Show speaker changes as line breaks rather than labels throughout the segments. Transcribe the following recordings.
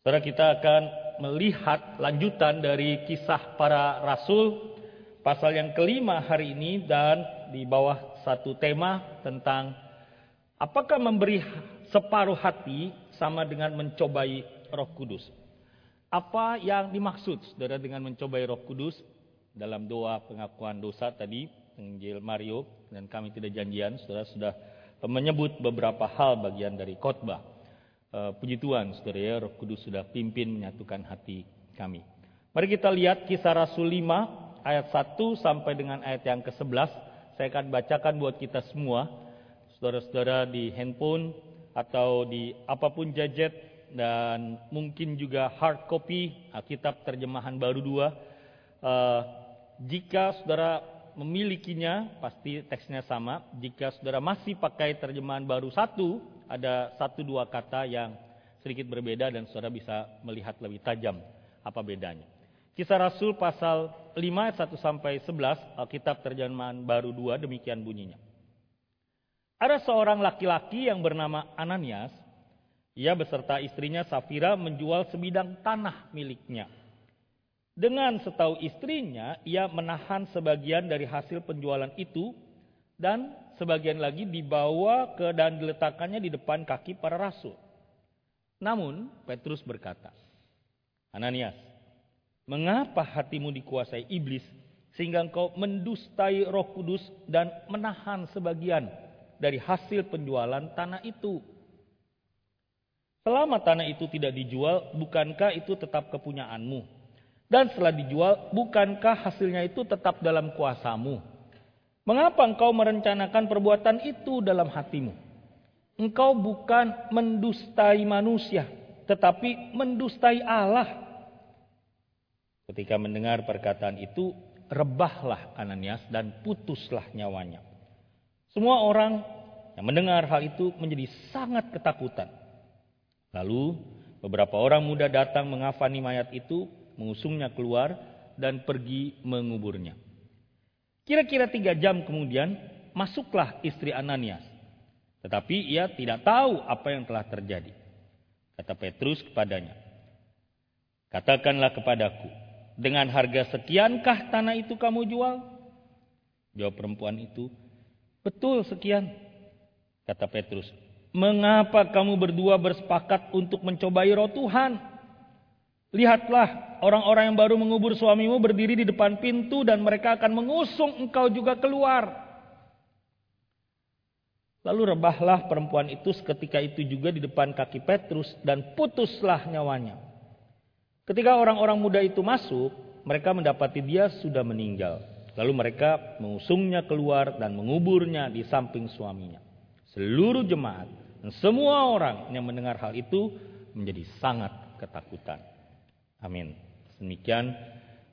Saudara kita akan melihat lanjutan dari kisah para rasul pasal yang kelima hari ini dan di bawah satu tema tentang apakah memberi separuh hati sama dengan mencobai Roh Kudus. Apa yang dimaksud saudara dengan mencobai Roh Kudus dalam doa pengakuan dosa tadi Injil Mario dan kami tidak janjian saudara sudah menyebut beberapa hal bagian dari khotbah. Uh, puji Tuhan, saudara ya, Roh Kudus sudah pimpin menyatukan hati kami. Mari kita lihat kisah Rasul 5 ayat 1 sampai dengan ayat yang ke-11. Saya akan bacakan buat kita semua. Saudara-saudara di handphone atau di apa pun gadget dan mungkin juga hard copy Alkitab terjemahan baru 2. Uh, eh, jika saudara memilikinya, pasti teksnya sama. Jika saudara masih pakai terjemahan baru satu, ada satu dua kata yang sedikit berbeda dan saudara bisa melihat lebih tajam apa bedanya. Kisah Rasul pasal 5 ayat 1 sampai 11 Alkitab terjemahan baru 2 demikian bunyinya. Ada seorang laki-laki yang bernama Ananias, ia beserta istrinya Safira menjual sebidang tanah miliknya. Dengan setahu istrinya, ia menahan sebagian dari hasil penjualan itu dan sebagian lagi dibawa ke dan diletakkannya di depan kaki para rasul. Namun Petrus berkata, Ananias, mengapa hatimu dikuasai iblis sehingga engkau mendustai roh kudus dan menahan sebagian dari hasil penjualan tanah itu? Selama tanah itu tidak dijual, bukankah itu tetap kepunyaanmu? Dan setelah dijual, bukankah hasilnya itu tetap dalam kuasamu? Mengapa engkau merencanakan perbuatan itu dalam hatimu? Engkau bukan mendustai manusia, tetapi mendustai Allah. Ketika mendengar perkataan itu, rebahlah Ananias dan putuslah nyawanya. Semua orang yang mendengar hal itu menjadi sangat ketakutan. Lalu beberapa orang muda datang mengafani mayat itu, mengusungnya keluar dan pergi menguburnya. Kira-kira tiga jam kemudian masuklah istri Ananias. Tetapi ia tidak tahu apa yang telah terjadi. Kata Petrus kepadanya, Katakanlah kepadaku, dengan harga sekiankah tanah itu kamu jual? Jawab perempuan itu, Betul sekian. Kata Petrus, Mengapa kamu berdua bersepakat untuk mencobai roh Tuhan? Lihatlah, orang-orang yang baru mengubur suamimu berdiri di depan pintu dan mereka akan mengusung engkau juga keluar. Lalu rebahlah perempuan itu seketika itu juga di depan kaki Petrus dan putuslah nyawanya. Ketika orang-orang muda itu masuk, mereka mendapati dia sudah meninggal. Lalu mereka mengusungnya keluar dan menguburnya di samping suaminya. Seluruh jemaat dan semua orang yang mendengar hal itu menjadi sangat ketakutan. Amin. Demikian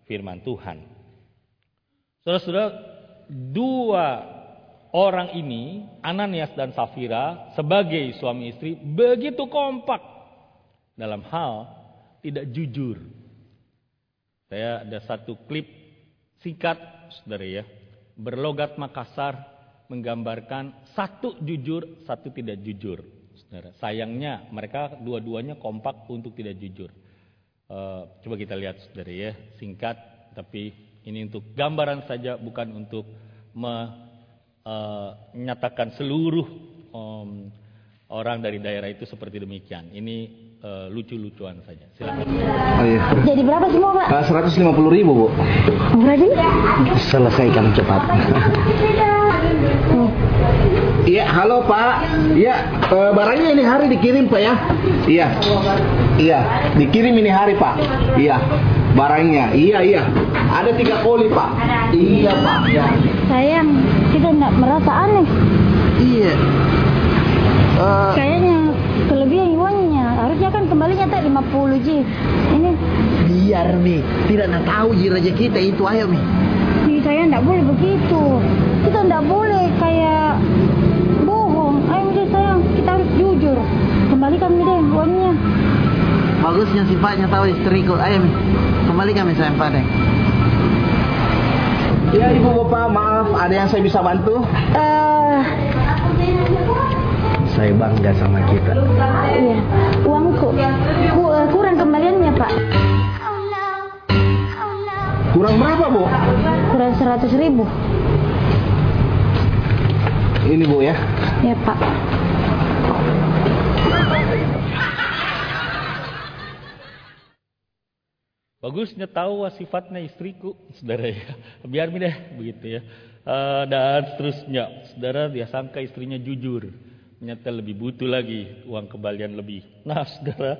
firman Tuhan. Saudara-saudara, dua orang ini, Ananias dan Safira, sebagai suami istri, begitu kompak dalam hal tidak jujur. Saya ada satu klip singkat, saudara ya, berlogat Makassar menggambarkan satu jujur, satu tidak jujur. Saudara. Sayangnya mereka dua-duanya kompak untuk tidak jujur. Uh, coba kita lihat saudara ya, singkat tapi ini untuk gambaran saja bukan untuk menyatakan uh, seluruh um, orang dari daerah itu seperti demikian. Ini uh, lucu-lucuan saja. Silakan.
Oh, iya. Jadi berapa semua pak?
Uh, 150 ribu bu.
Berarti?
Selesaikan cepat. Iya, halo Pak. Iya, e, barangnya ini hari dikirim Pak ya. Iya. Iya, dikirim ini hari Pak. Iya, barangnya. Iya, iya. Ada tiga koli Pak. Iya Pak. Ya.
Sayang, kita tidak merasa aneh.
Iya.
Uh, Kayaknya kelebihan uangnya. Harusnya kan kembalinya tak 50 Ji. Ini.
Biar nih, tidak nak tahu Ji raja kita itu ayo nih.
Saya tidak boleh begitu. Kita tidak boleh kayak jujur kembalikan deh uangnya
bagusnya sifatnya tahu istriku kembali kami misalnya pada Ya ibu bapak maaf ada yang saya bisa bantu? Uh, saya bangga sama kita.
Iya, uangku ku, uh, kurang kembaliannya pak.
Kurang berapa bu?
Kurang seratus ribu.
Ini bu ya?
Ya pak.
Bagusnya tahu sifatnya istriku, saudara ya. Biar deh begitu ya. Eh, dan seterusnya, saudara dia sangka istrinya jujur. Ternyata lebih butuh lagi uang kembalian lebih. Nah, saudara,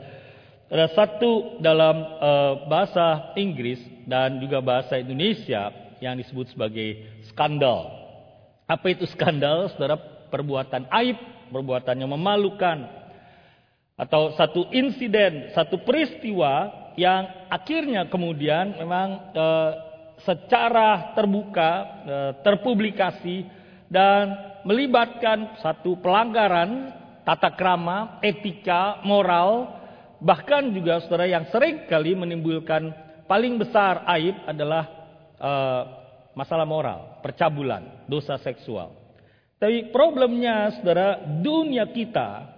ada satu dalam eh, bahasa Inggris dan juga bahasa Indonesia yang disebut sebagai skandal. Apa itu skandal? Saudara, perbuatan aib, perbuatan yang memalukan, atau satu insiden, satu peristiwa yang akhirnya kemudian memang e, secara terbuka e, terpublikasi dan melibatkan satu pelanggaran tata krama, etika, moral, bahkan juga saudara yang sering kali menimbulkan paling besar aib adalah e, masalah moral, percabulan, dosa seksual. Tapi problemnya saudara, dunia kita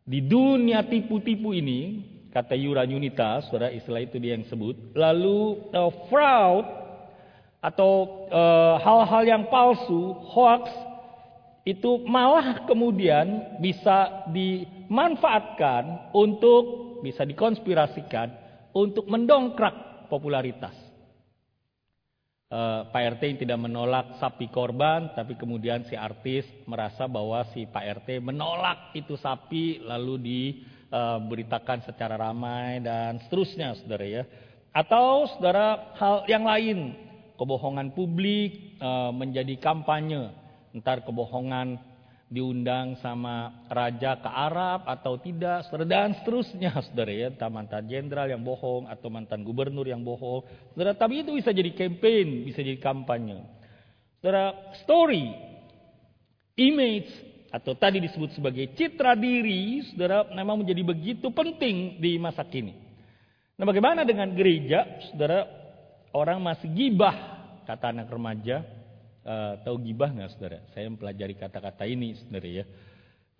di dunia tipu-tipu ini kata Yura Yunita, saudara istilah itu dia yang sebut. Lalu uh, fraud atau eh, hal-hal uh, yang palsu, hoax itu malah kemudian bisa dimanfaatkan untuk bisa dikonspirasikan untuk mendongkrak popularitas. Uh, Pak RT yang tidak menolak sapi korban, tapi kemudian si artis merasa bahwa si Pak RT menolak itu sapi, lalu di beritakan secara ramai dan seterusnya saudara ya. Atau saudara hal yang lain, kebohongan publik uh, menjadi kampanye. Ntar kebohongan diundang sama raja ke Arab atau tidak, saudara dan seterusnya, saudara ya, entah mantan jenderal yang bohong atau mantan gubernur yang bohong, saudara. Tapi itu bisa jadi campaign, bisa jadi kampanye, saudara. Story, image atau tadi disebut sebagai citra diri, saudara, memang menjadi begitu penting di masa kini. Nah, bagaimana dengan gereja, saudara? Orang masih gibah, kata anak remaja. Uh, tahu gibah nggak, saudara? Saya mempelajari kata-kata ini, saudara ya.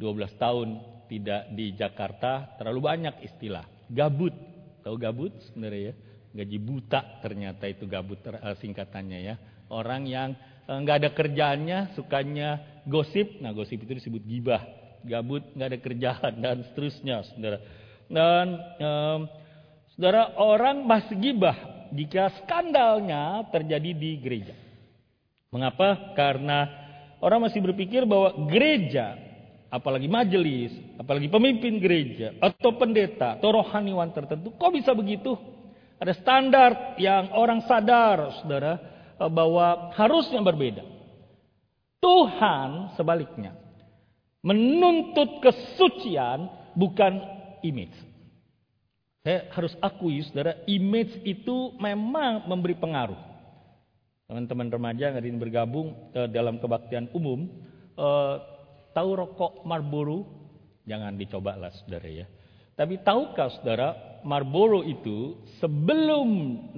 12 tahun tidak di Jakarta, terlalu banyak istilah. Gabut, tahu gabut, saudara ya? Gaji buta ternyata itu gabut uh, singkatannya ya. Orang yang Eh, nggak ada kerjaannya, sukanya gosip. Nah, gosip itu disebut gibah. Gabut, nggak ada kerjaan dan seterusnya, saudara. Dan um, saudara orang masih gibah jika skandalnya terjadi di gereja. Mengapa? Karena orang masih berpikir bahwa gereja, apalagi majelis, apalagi pemimpin gereja, atau pendeta, atau rohaniwan tertentu, kok bisa begitu? Ada standar yang orang sadar, saudara, Eh, bahwa harusnya berbeda. Tuhan sebaliknya menuntut kesucian bukan image. Saya harus akui saudara, image itu memang memberi pengaruh. Teman-teman remaja yang ingin bergabung uh, dalam kebaktian umum, uh, tahu rokok Marlboro? Jangan dicoba lah saudara ya. Tapi tahukah saudara, Marlboro itu sebelum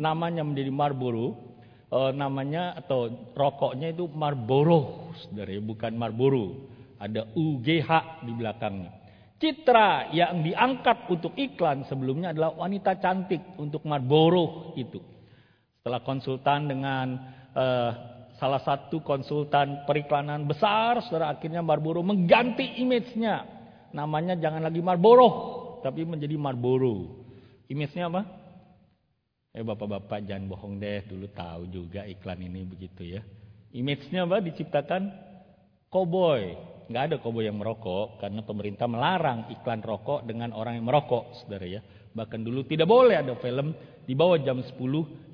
namanya menjadi Marlboro, uh, namanya atau rokoknya itu Marlboro, dari bukan Marlboro. Ada UGH di belakangnya. Citra yang diangkat untuk iklan sebelumnya adalah wanita cantik untuk Marlboro itu. Setelah konsultan dengan uh, salah satu konsultan periklanan besar, saudara akhirnya Marlboro mengganti image-nya. Namanya jangan lagi Marlboro, tapi menjadi Marlboro. Image-nya apa? Eh bapak-bapak jangan bohong deh, dulu tahu juga iklan ini begitu ya. Image-nya apa diciptakan koboi. Nggak ada koboi yang merokok karena pemerintah melarang iklan rokok dengan orang yang merokok, saudara ya. Bahkan dulu tidak boleh ada film di bawah jam 10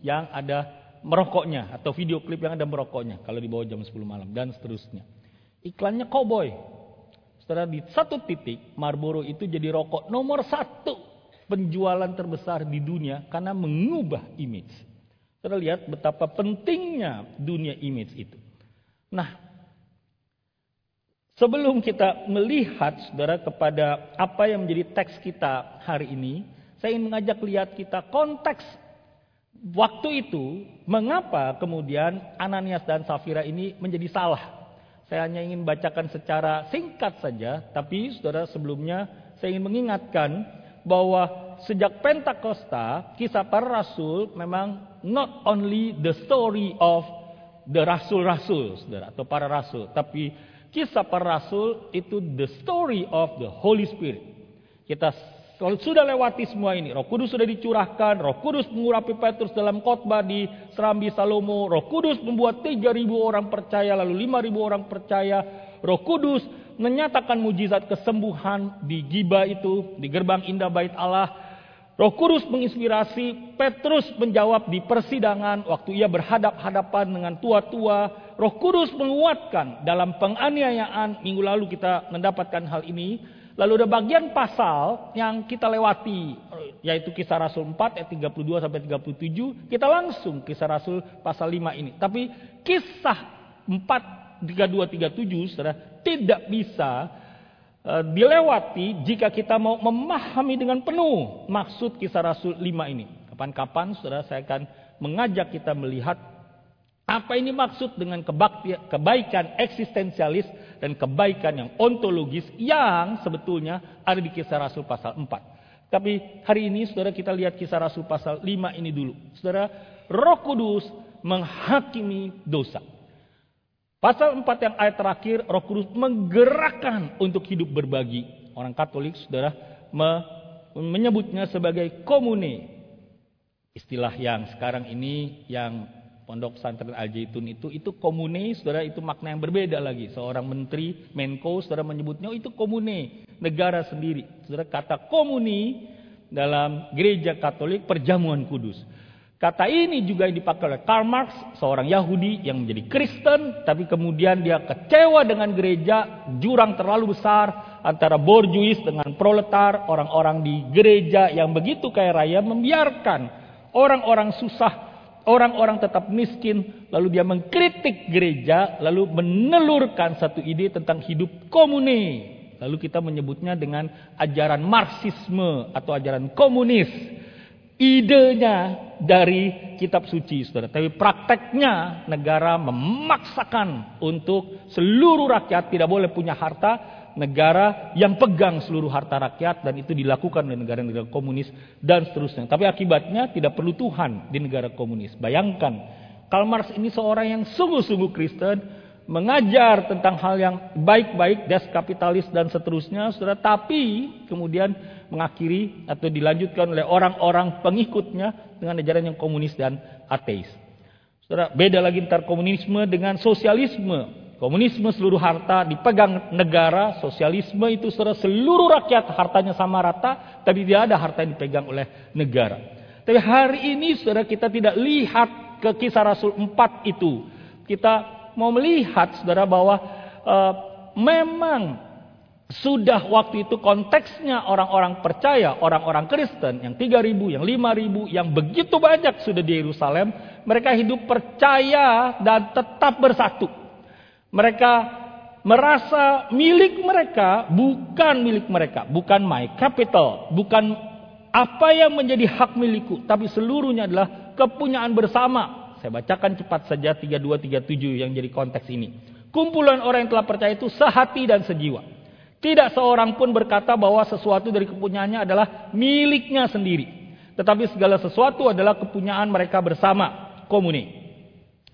yang ada merokoknya atau video klip yang ada merokoknya kalau di bawah jam 10 malam dan seterusnya. Iklannya koboi. Saudara di satu titik Marlboro itu jadi rokok nomor satu penjualan terbesar di dunia karena mengubah image. Kita lihat betapa pentingnya dunia image itu. Nah, sebelum kita melihat saudara kepada apa yang menjadi teks kita hari ini, saya ingin mengajak lihat kita konteks waktu itu, mengapa kemudian Ananias dan Safira ini menjadi salah. Saya hanya ingin bacakan secara singkat saja, tapi saudara sebelumnya saya ingin mengingatkan bahwa sejak Pentakosta, kisah para rasul memang not only the story of the rasul-rasul, atau para rasul, tapi kisah para rasul itu the story of the Holy Spirit. Kita sudah lewati semua ini, Roh Kudus sudah dicurahkan, Roh Kudus mengurapi Petrus dalam khotbah di Serambi Salomo, Roh Kudus membuat 3000 orang percaya, lalu 5000 orang percaya, Roh Kudus menyatakan mujizat kesembuhan di Giba itu, di gerbang indah bait Allah. Roh Kudus menginspirasi Petrus menjawab di persidangan waktu ia berhadap-hadapan dengan tua-tua. Roh Kudus menguatkan dalam penganiayaan. Minggu lalu kita mendapatkan hal ini. Lalu ada bagian pasal yang kita lewati yaitu kisah Rasul 4 ayat 32 sampai 37. Kita langsung kisah Rasul pasal 5 ini. Tapi kisah 4 32 37 Saudara tidak bisa uh, dilewati jika kita mau memahami dengan penuh maksud kisah Rasul 5 ini. Kapan-kapan Saudara saya akan mengajak kita melihat apa ini maksud dengan kebaikan eksistensialis dan kebaikan yang ontologis yang sebetulnya ada di kisah Rasul pasal 4. Tapi hari ini saudara kita lihat kisah Rasul pasal 5 ini dulu. Saudara, roh kudus menghakimi dosa. Pasal 4 yang ayat terakhir, roh kudus menggerakkan untuk hidup berbagi. Orang katolik saudara menyebutnya sebagai komune. Istilah yang sekarang ini yang Pondok Pesantren Al Zaitun itu itu komune, saudara itu makna yang berbeda lagi. Seorang menteri Menko, saudara menyebutnya itu komune, negara sendiri. Saudara kata komuni dalam gereja Katolik perjamuan kudus. Kata ini juga dipakai oleh Karl Marx, seorang Yahudi yang menjadi Kristen, tapi kemudian dia kecewa dengan gereja, jurang terlalu besar antara borjuis dengan proletar, orang-orang di gereja yang begitu kaya raya membiarkan orang-orang susah orang-orang tetap miskin, lalu dia mengkritik gereja, lalu menelurkan satu ide tentang hidup komune. Lalu kita menyebutnya dengan ajaran Marxisme atau ajaran komunis. Idenya dari kitab suci, saudara. Tapi prakteknya negara memaksakan untuk seluruh rakyat tidak boleh punya harta, negara yang pegang seluruh harta rakyat dan itu dilakukan oleh negara-negara komunis dan seterusnya. Tapi akibatnya tidak perlu Tuhan di negara komunis. Bayangkan, Karl Marx ini seorang yang sungguh-sungguh Kristen, mengajar tentang hal yang baik-baik, des kapitalis dan seterusnya, saudara. Tapi kemudian mengakhiri atau dilanjutkan oleh orang-orang pengikutnya dengan ajaran yang komunis dan ateis. Saudara, beda lagi antar komunisme dengan sosialisme. Komunisme seluruh harta dipegang negara, sosialisme itu seluruh rakyat hartanya sama rata, tapi tidak ada harta yang dipegang oleh negara. Tapi hari ini saudara kita tidak lihat ke kisah Rasul 4 itu. Kita mau melihat saudara bahwa uh, memang sudah waktu itu konteksnya orang-orang percaya, orang-orang Kristen yang 3000, yang 5000, yang begitu banyak sudah di Yerusalem, mereka hidup percaya dan tetap bersatu. Mereka merasa milik mereka bukan milik mereka, bukan my capital, bukan apa yang menjadi hak milikku, tapi seluruhnya adalah kepunyaan bersama. Saya bacakan cepat saja 3237 yang jadi konteks ini. Kumpulan orang yang telah percaya itu sehati dan sejiwa. Tidak seorang pun berkata bahwa sesuatu dari kepunyaannya adalah miliknya sendiri. Tetapi segala sesuatu adalah kepunyaan mereka bersama, komuni.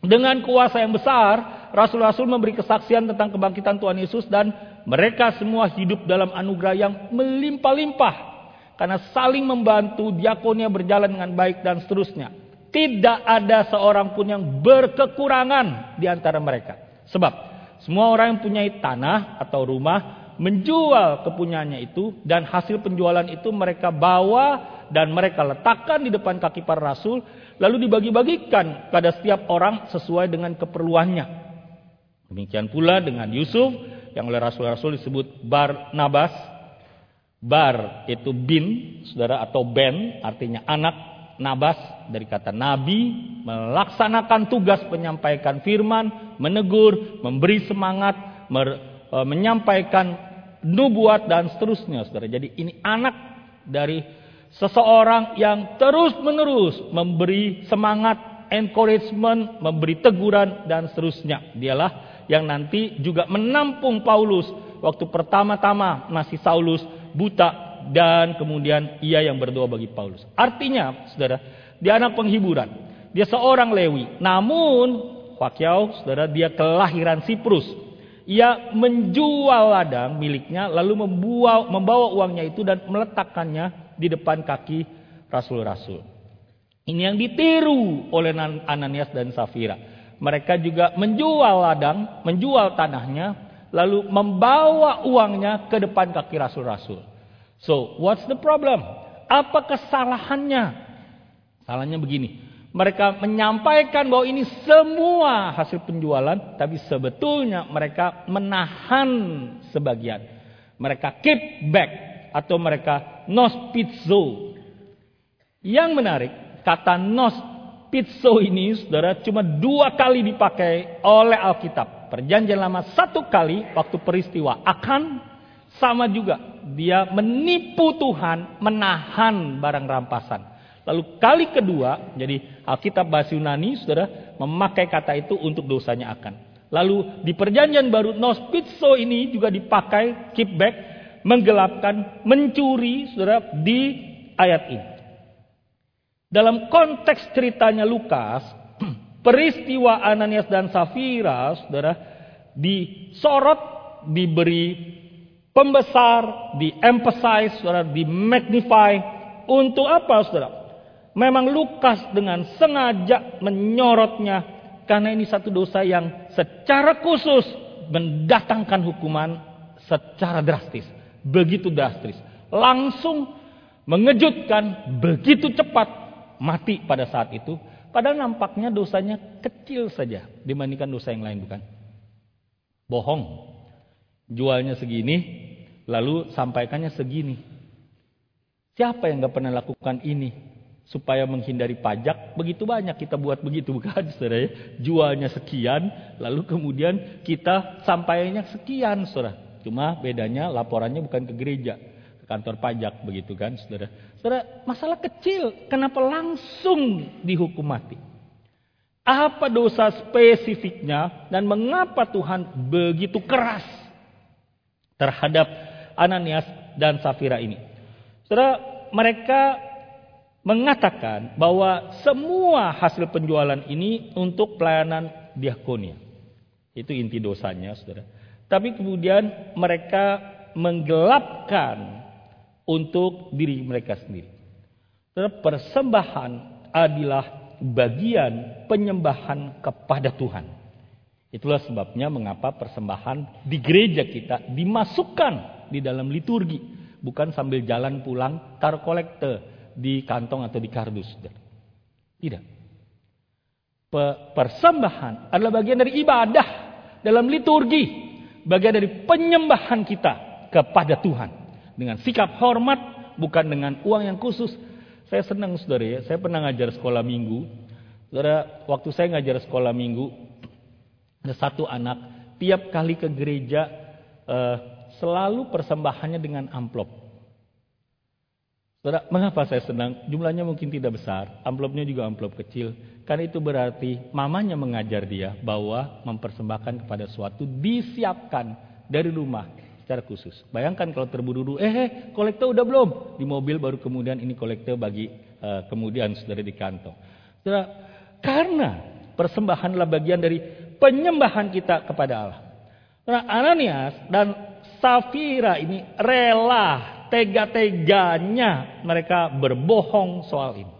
Dengan kuasa yang besar, rasul-rasul memberi kesaksian tentang kebangkitan Tuhan Yesus dan mereka semua hidup dalam anugerah yang melimpah-limpah. Karena saling membantu, diakonnya berjalan dengan baik dan seterusnya. Tidak ada seorang pun yang berkekurangan di antara mereka. Sebab semua orang yang punya tanah atau rumah menjual kepunyaannya itu dan hasil penjualan itu mereka bawa dan mereka letakkan di depan kaki para rasul lalu dibagi-bagikan pada setiap orang sesuai dengan keperluannya. Demikian pula dengan Yusuf yang oleh rasul-rasul disebut Bar Nabas. Bar itu bin, saudara atau ben artinya anak. Nabas dari kata nabi melaksanakan tugas menyampaikan firman, menegur, memberi semangat, mer, e, menyampaikan nubuat dan seterusnya, saudara. Jadi ini anak dari seseorang yang terus-menerus memberi semangat, encouragement, memberi teguran dan seterusnya. Dialah yang nanti juga menampung Paulus waktu pertama-tama masih Saulus buta dan kemudian ia yang berdoa bagi Paulus. Artinya, saudara, dia anak penghiburan. Dia seorang Lewi. Namun, Wakyau, saudara, dia kelahiran Siprus. Ia menjual ladang miliknya, lalu membawa, membawa uangnya itu dan meletakkannya di depan kaki rasul-rasul. Ini yang ditiru oleh Ananias dan Safira. Mereka juga menjual ladang, menjual tanahnya, lalu membawa uangnya ke depan kaki rasul-rasul. So, what's the problem? Apa kesalahannya? Salahnya begini. Mereka menyampaikan bahwa ini semua hasil penjualan, tapi sebetulnya mereka menahan sebagian. Mereka keep back atau mereka nos pizzo. Yang menarik, kata nos pizzo ini saudara cuma dua kali dipakai oleh Alkitab. Perjanjian lama satu kali waktu peristiwa akan sama juga dia menipu Tuhan menahan barang rampasan. Lalu kali kedua, jadi Alkitab bahasa Yunani, saudara, memakai kata itu untuk dosanya akan. Lalu di perjanjian baru nospitso ini juga dipakai keep back, menggelapkan, mencuri, saudara, di ayat ini. Dalam konteks ceritanya Lukas, peristiwa Ananias dan Safira, saudara, disorot, diberi pembesar, di emphasize, saudara, di magnify. Untuk apa, saudara? Memang Lukas dengan sengaja menyorotnya karena ini satu dosa yang secara khusus mendatangkan hukuman secara drastis. Begitu drastis. Langsung mengejutkan begitu cepat mati pada saat itu. Padahal nampaknya dosanya kecil saja dibandingkan dosa yang lain bukan? Bohong. Jualnya segini, lalu sampaikannya segini. Siapa yang gak pernah lakukan ini? supaya menghindari pajak begitu banyak kita buat begitu bukan saudara ya jualnya sekian lalu kemudian kita sampainya sekian saudara cuma bedanya laporannya bukan ke gereja ke kantor pajak begitu kan saudara saudara masalah kecil kenapa langsung dihukum mati apa dosa spesifiknya dan mengapa Tuhan begitu keras terhadap Ananias dan Safira ini saudara mereka mengatakan bahwa semua hasil penjualan ini untuk pelayanan diakonia. Itu inti dosanya, Saudara. Tapi kemudian mereka menggelapkan untuk diri mereka sendiri. Saudara, persembahan adalah bagian penyembahan kepada Tuhan. Itulah sebabnya mengapa persembahan di gereja kita dimasukkan di dalam liturgi, bukan sambil jalan pulang taruh kolektor di kantong atau di kardus. Tidak. Persembahan adalah bagian dari ibadah dalam liturgi. Bagian dari penyembahan kita kepada Tuhan. Dengan sikap hormat, bukan dengan uang yang khusus. Saya senang saudara ya, saya pernah ngajar sekolah minggu. Saudara, waktu saya ngajar sekolah minggu, ada satu anak, tiap kali ke gereja, eh, selalu persembahannya dengan amplop. Saudara, mengapa saya senang? Jumlahnya mungkin tidak besar, amplopnya juga amplop kecil. Karena itu berarti mamanya mengajar dia bahwa mempersembahkan kepada suatu disiapkan dari rumah secara khusus. Bayangkan kalau terburu-buru, eh, eh kolektor udah belum? Di mobil baru kemudian ini kolektor bagi uh, kemudian saudara di kantong. Saudara, karena persembahan adalah bagian dari penyembahan kita kepada Allah. Saudara, Ananias dan Safira ini rela tega-teganya mereka berbohong soal ini.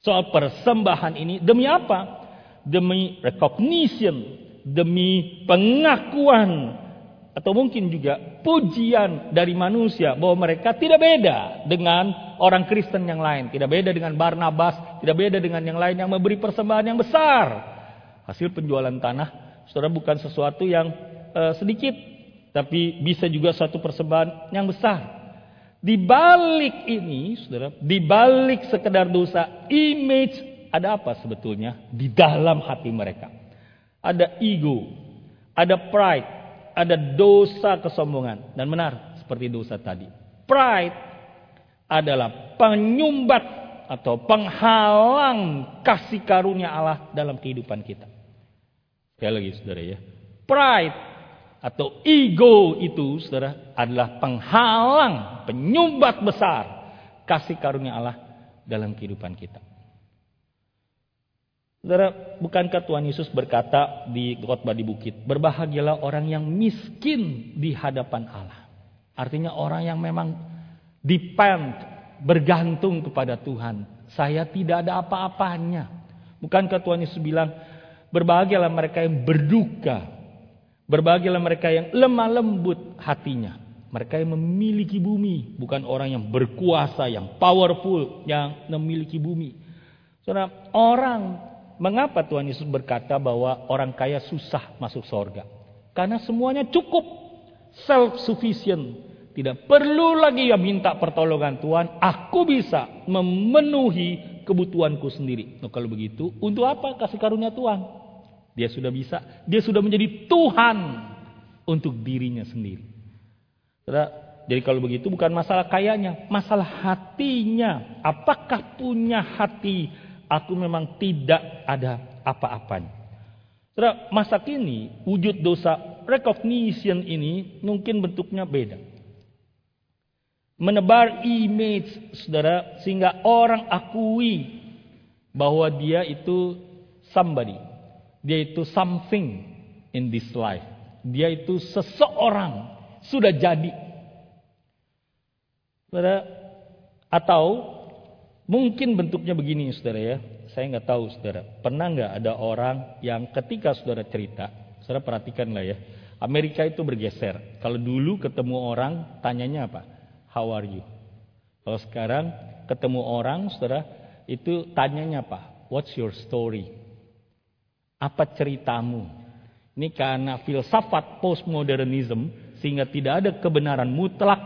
Soal persembahan ini demi apa? Demi recognition, demi pengakuan atau mungkin juga pujian dari manusia bahwa mereka tidak beda dengan orang Kristen yang lain, tidak beda dengan Barnabas, tidak beda dengan yang lain yang memberi persembahan yang besar. Hasil penjualan tanah, saudara bukan sesuatu yang uh, sedikit, tapi bisa juga satu persembahan yang besar. Di balik ini, saudara, di balik sekedar dosa, image ada apa sebetulnya di dalam hati mereka? Ada ego, ada pride, ada dosa kesombongan. Dan benar, seperti dosa tadi. Pride adalah penyumbat atau penghalang kasih karunia Allah dalam kehidupan kita. Sekali lagi saudara ya. Pride atau ego itu, saudara, adalah penghalang, penyumbat besar kasih karunia Allah dalam kehidupan kita. Saudara, bukankah Tuhan Yesus berkata di khotbah di bukit, berbahagialah orang yang miskin di hadapan Allah. Artinya orang yang memang depend, bergantung kepada Tuhan. Saya tidak ada apa-apanya. Bukankah Tuhan Yesus bilang, berbahagialah mereka yang berduka. Berbahagialah mereka yang lemah lembut hatinya. Mereka yang memiliki bumi, bukan orang yang berkuasa, yang powerful, yang memiliki bumi. Saudara, orang Mengapa Tuhan Yesus berkata bahwa orang kaya susah masuk sorga? Karena semuanya cukup. Self-sufficient. Tidak perlu lagi ya minta pertolongan Tuhan. Aku bisa memenuhi kebutuhanku sendiri. Nah, kalau begitu, untuk apa kasih karunia Tuhan? Dia sudah bisa. Dia sudah menjadi Tuhan untuk dirinya sendiri. Jadi kalau begitu bukan masalah kayanya, masalah hatinya. Apakah punya hati aku memang tidak ada apa-apanya. Masa kini wujud dosa recognition ini mungkin bentuknya beda. Menebar image saudara sehingga orang akui bahwa dia itu somebody. Dia itu something in this life. Dia itu seseorang sudah jadi. Saudara, atau Mungkin bentuknya begini saudara ya. Saya nggak tahu saudara. Pernah nggak ada orang yang ketika saudara cerita, saudara perhatikanlah ya. Amerika itu bergeser. Kalau dulu ketemu orang, tanyanya apa? How are you? Kalau sekarang ketemu orang, saudara, itu tanyanya apa? What's your story? Apa ceritamu? Ini karena filsafat postmodernism sehingga tidak ada kebenaran mutlak.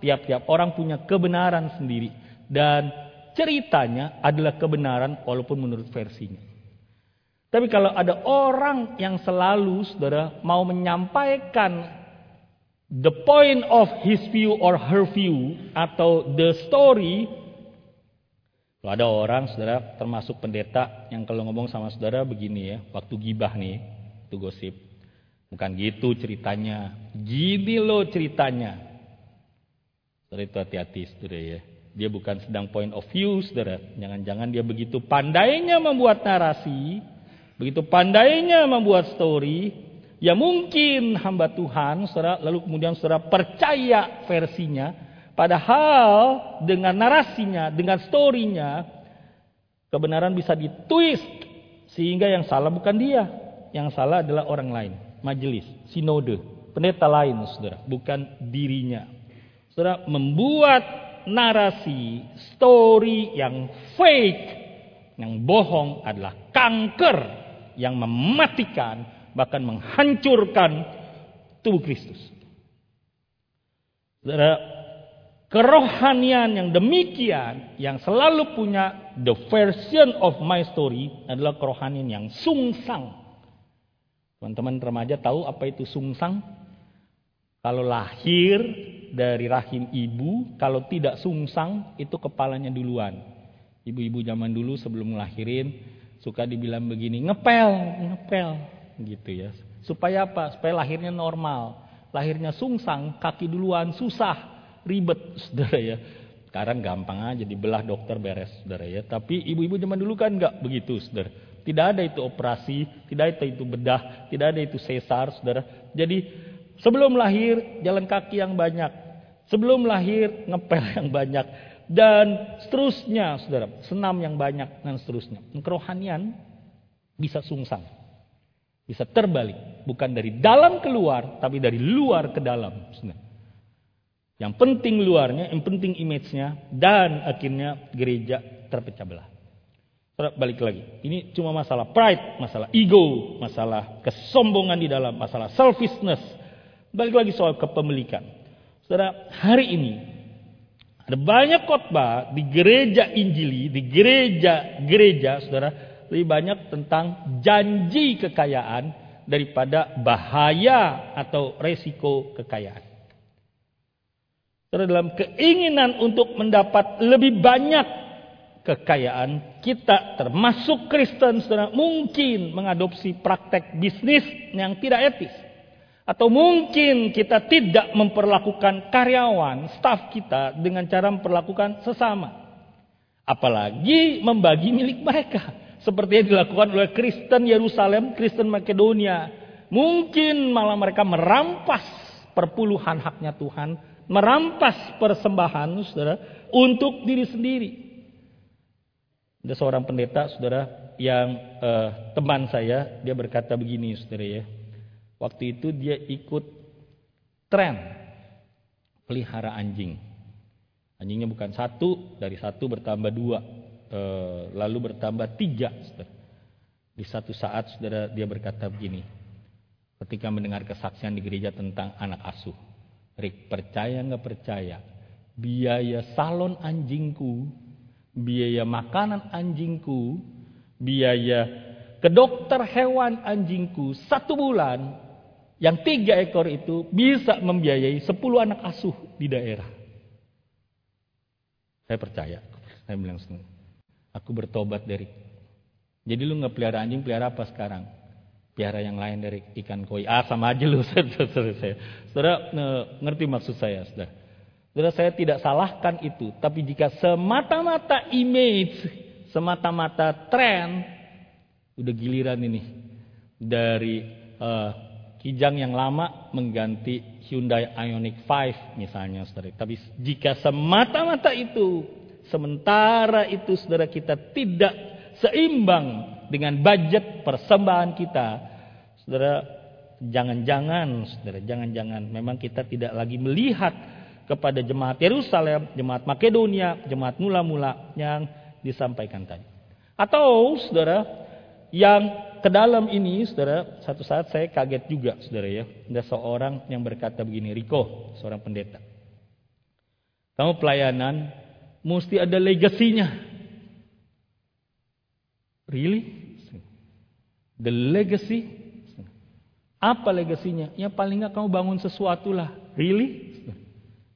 Tiap-tiap orang punya kebenaran sendiri. Dan ceritanya adalah kebenaran walaupun menurut versinya. Tapi kalau ada orang yang selalu saudara mau menyampaikan the point of his view or her view atau the story kalau ada orang saudara termasuk pendeta yang kalau ngomong sama saudara begini ya waktu gibah nih itu gosip. Bukan gitu ceritanya. Gini loh ceritanya. Saudara itu hati-hati saudara ya. Dia bukan sedang point of view, saudara. Jangan-jangan dia begitu pandainya membuat narasi, begitu pandainya membuat story, ya mungkin hamba Tuhan, saudara, lalu kemudian saudara percaya versinya, padahal dengan narasinya, dengan storynya, kebenaran bisa ditwist, sehingga yang salah bukan dia, yang salah adalah orang lain, majelis, sinode, pendeta lain, saudara, bukan dirinya. Saudara membuat narasi, story yang fake, yang bohong adalah kanker yang mematikan, bahkan menghancurkan tubuh Kristus. Saudara, kerohanian yang demikian, yang selalu punya the version of my story adalah kerohanian yang sungsang. Teman-teman remaja tahu apa itu sungsang? Kalau lahir dari rahim ibu, kalau tidak sungsang itu kepalanya duluan. Ibu-ibu zaman dulu sebelum ngelahirin suka dibilang begini, ngepel, ngepel gitu ya. Supaya apa? Supaya lahirnya normal. Lahirnya sungsang, kaki duluan, susah, ribet, saudara ya. Sekarang gampang aja dibelah dokter beres, saudara ya. Tapi ibu-ibu zaman dulu kan nggak begitu, saudara. Tidak ada itu operasi, tidak ada itu bedah, tidak ada itu sesar, saudara. Jadi Sebelum lahir jalan kaki yang banyak. Sebelum lahir ngepel yang banyak. Dan seterusnya saudara. Senam yang banyak dan seterusnya. Kerohanian bisa sungsang. Bisa terbalik. Bukan dari dalam keluar. Tapi dari luar ke dalam. Saudara. Yang penting luarnya, yang penting image-nya. Dan akhirnya gereja terpecah belah. Balik lagi. Ini cuma masalah pride, masalah ego, masalah kesombongan di dalam, masalah selfishness, Balik lagi soal kepemilikan. Saudara, hari ini ada banyak khotbah di gereja Injili, di gereja-gereja, saudara, lebih banyak tentang janji kekayaan daripada bahaya atau resiko kekayaan. Saudara, dalam keinginan untuk mendapat lebih banyak kekayaan, kita termasuk Kristen, saudara, mungkin mengadopsi praktek bisnis yang tidak etis Atau mungkin kita tidak memperlakukan karyawan, staf kita dengan cara memperlakukan sesama. Apalagi membagi milik mereka. Seperti yang dilakukan oleh Kristen Yerusalem, Kristen Makedonia. Mungkin malah mereka merampas perpuluhan haknya Tuhan. Merampas persembahan, saudara, untuk diri sendiri. Ada seorang pendeta, saudara, yang uh, teman saya, dia berkata begini, saudara ya. Waktu itu dia ikut tren pelihara anjing. Anjingnya bukan satu, dari satu bertambah dua, e, lalu bertambah tiga. Saudara. Di satu saat saudara dia berkata begini, ketika mendengar kesaksian di gereja tentang anak asuh. Rick, percaya nggak percaya, biaya salon anjingku, biaya makanan anjingku, biaya ke dokter hewan anjingku satu bulan yang tiga ekor itu bisa membiayai sepuluh anak asuh di daerah. Saya percaya. Saya bilang Aku bertobat dari. Jadi lu nggak pelihara anjing, pelihara apa sekarang? Pelihara yang lain dari ikan koi. Ah sama aja lu. saya. Saudara ngerti maksud saya, saudara. Saudara saya tidak salahkan itu. Tapi jika semata-mata image, semata-mata tren, udah giliran ini dari uh, Kijang yang lama mengganti Hyundai Ioniq 5 misalnya saudara. Tapi jika semata-mata itu, sementara itu saudara kita tidak seimbang dengan budget persembahan kita, saudara jangan-jangan saudara, jangan-jangan memang kita tidak lagi melihat kepada jemaat Yerusalem, jemaat Makedonia, jemaat mula-mula yang disampaikan tadi. Atau saudara yang ke dalam ini, saudara, satu saat saya kaget juga, saudara ya. Ada seorang yang berkata begini, Riko, seorang pendeta. Kamu pelayanan, mesti ada legasinya. Really? The legacy? Apa legasinya? Ya paling nggak kamu bangun sesuatu lah. Really?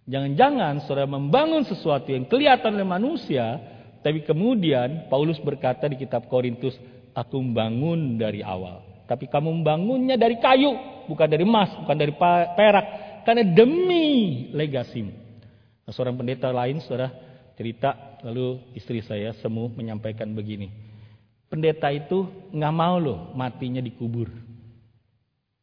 Jangan-jangan saudara membangun sesuatu yang kelihatan oleh manusia, tapi kemudian Paulus berkata di kitab Korintus, Aku membangun dari awal. Tapi kamu membangunnya dari kayu, bukan dari emas, bukan dari perak. Karena demi legasimu. Nah, seorang pendeta lain, saudara, cerita, lalu istri saya semu menyampaikan begini. Pendeta itu nggak mau loh matinya dikubur.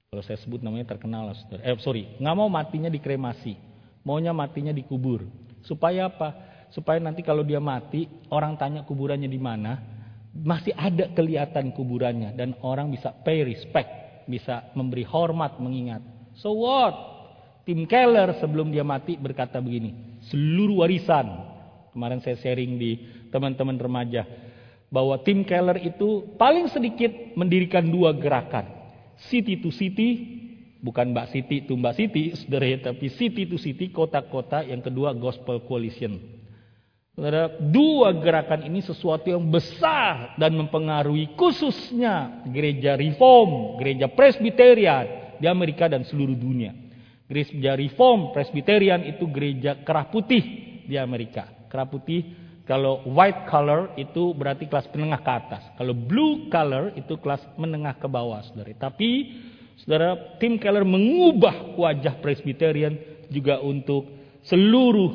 Kalau saya sebut namanya terkenal lah, saudara. Eh, sorry, nggak mau matinya dikremasi. Maunya matinya dikubur. Supaya apa? Supaya nanti kalau dia mati, orang tanya kuburannya di mana, masih ada kelihatan kuburannya dan orang bisa pay respect, bisa memberi hormat mengingat. So what? Tim Keller sebelum dia mati berkata begini, seluruh warisan. Kemarin saya sharing di teman-teman remaja bahwa tim Keller itu paling sedikit mendirikan dua gerakan. City to city, bukan Mbak City to Mbak City, saudara tapi city to city, kota-kota. Yang kedua Gospel Coalition Saudara, dua gerakan ini sesuatu yang besar dan mempengaruhi khususnya gereja reform, gereja presbyterian di Amerika dan seluruh dunia. Gereja reform presbyterian itu gereja kerah putih di Amerika. Kerah putih kalau white color itu berarti kelas menengah ke atas. Kalau blue color itu kelas menengah ke bawah, saudara. Tapi saudara, Tim Keller mengubah wajah presbyterian juga untuk seluruh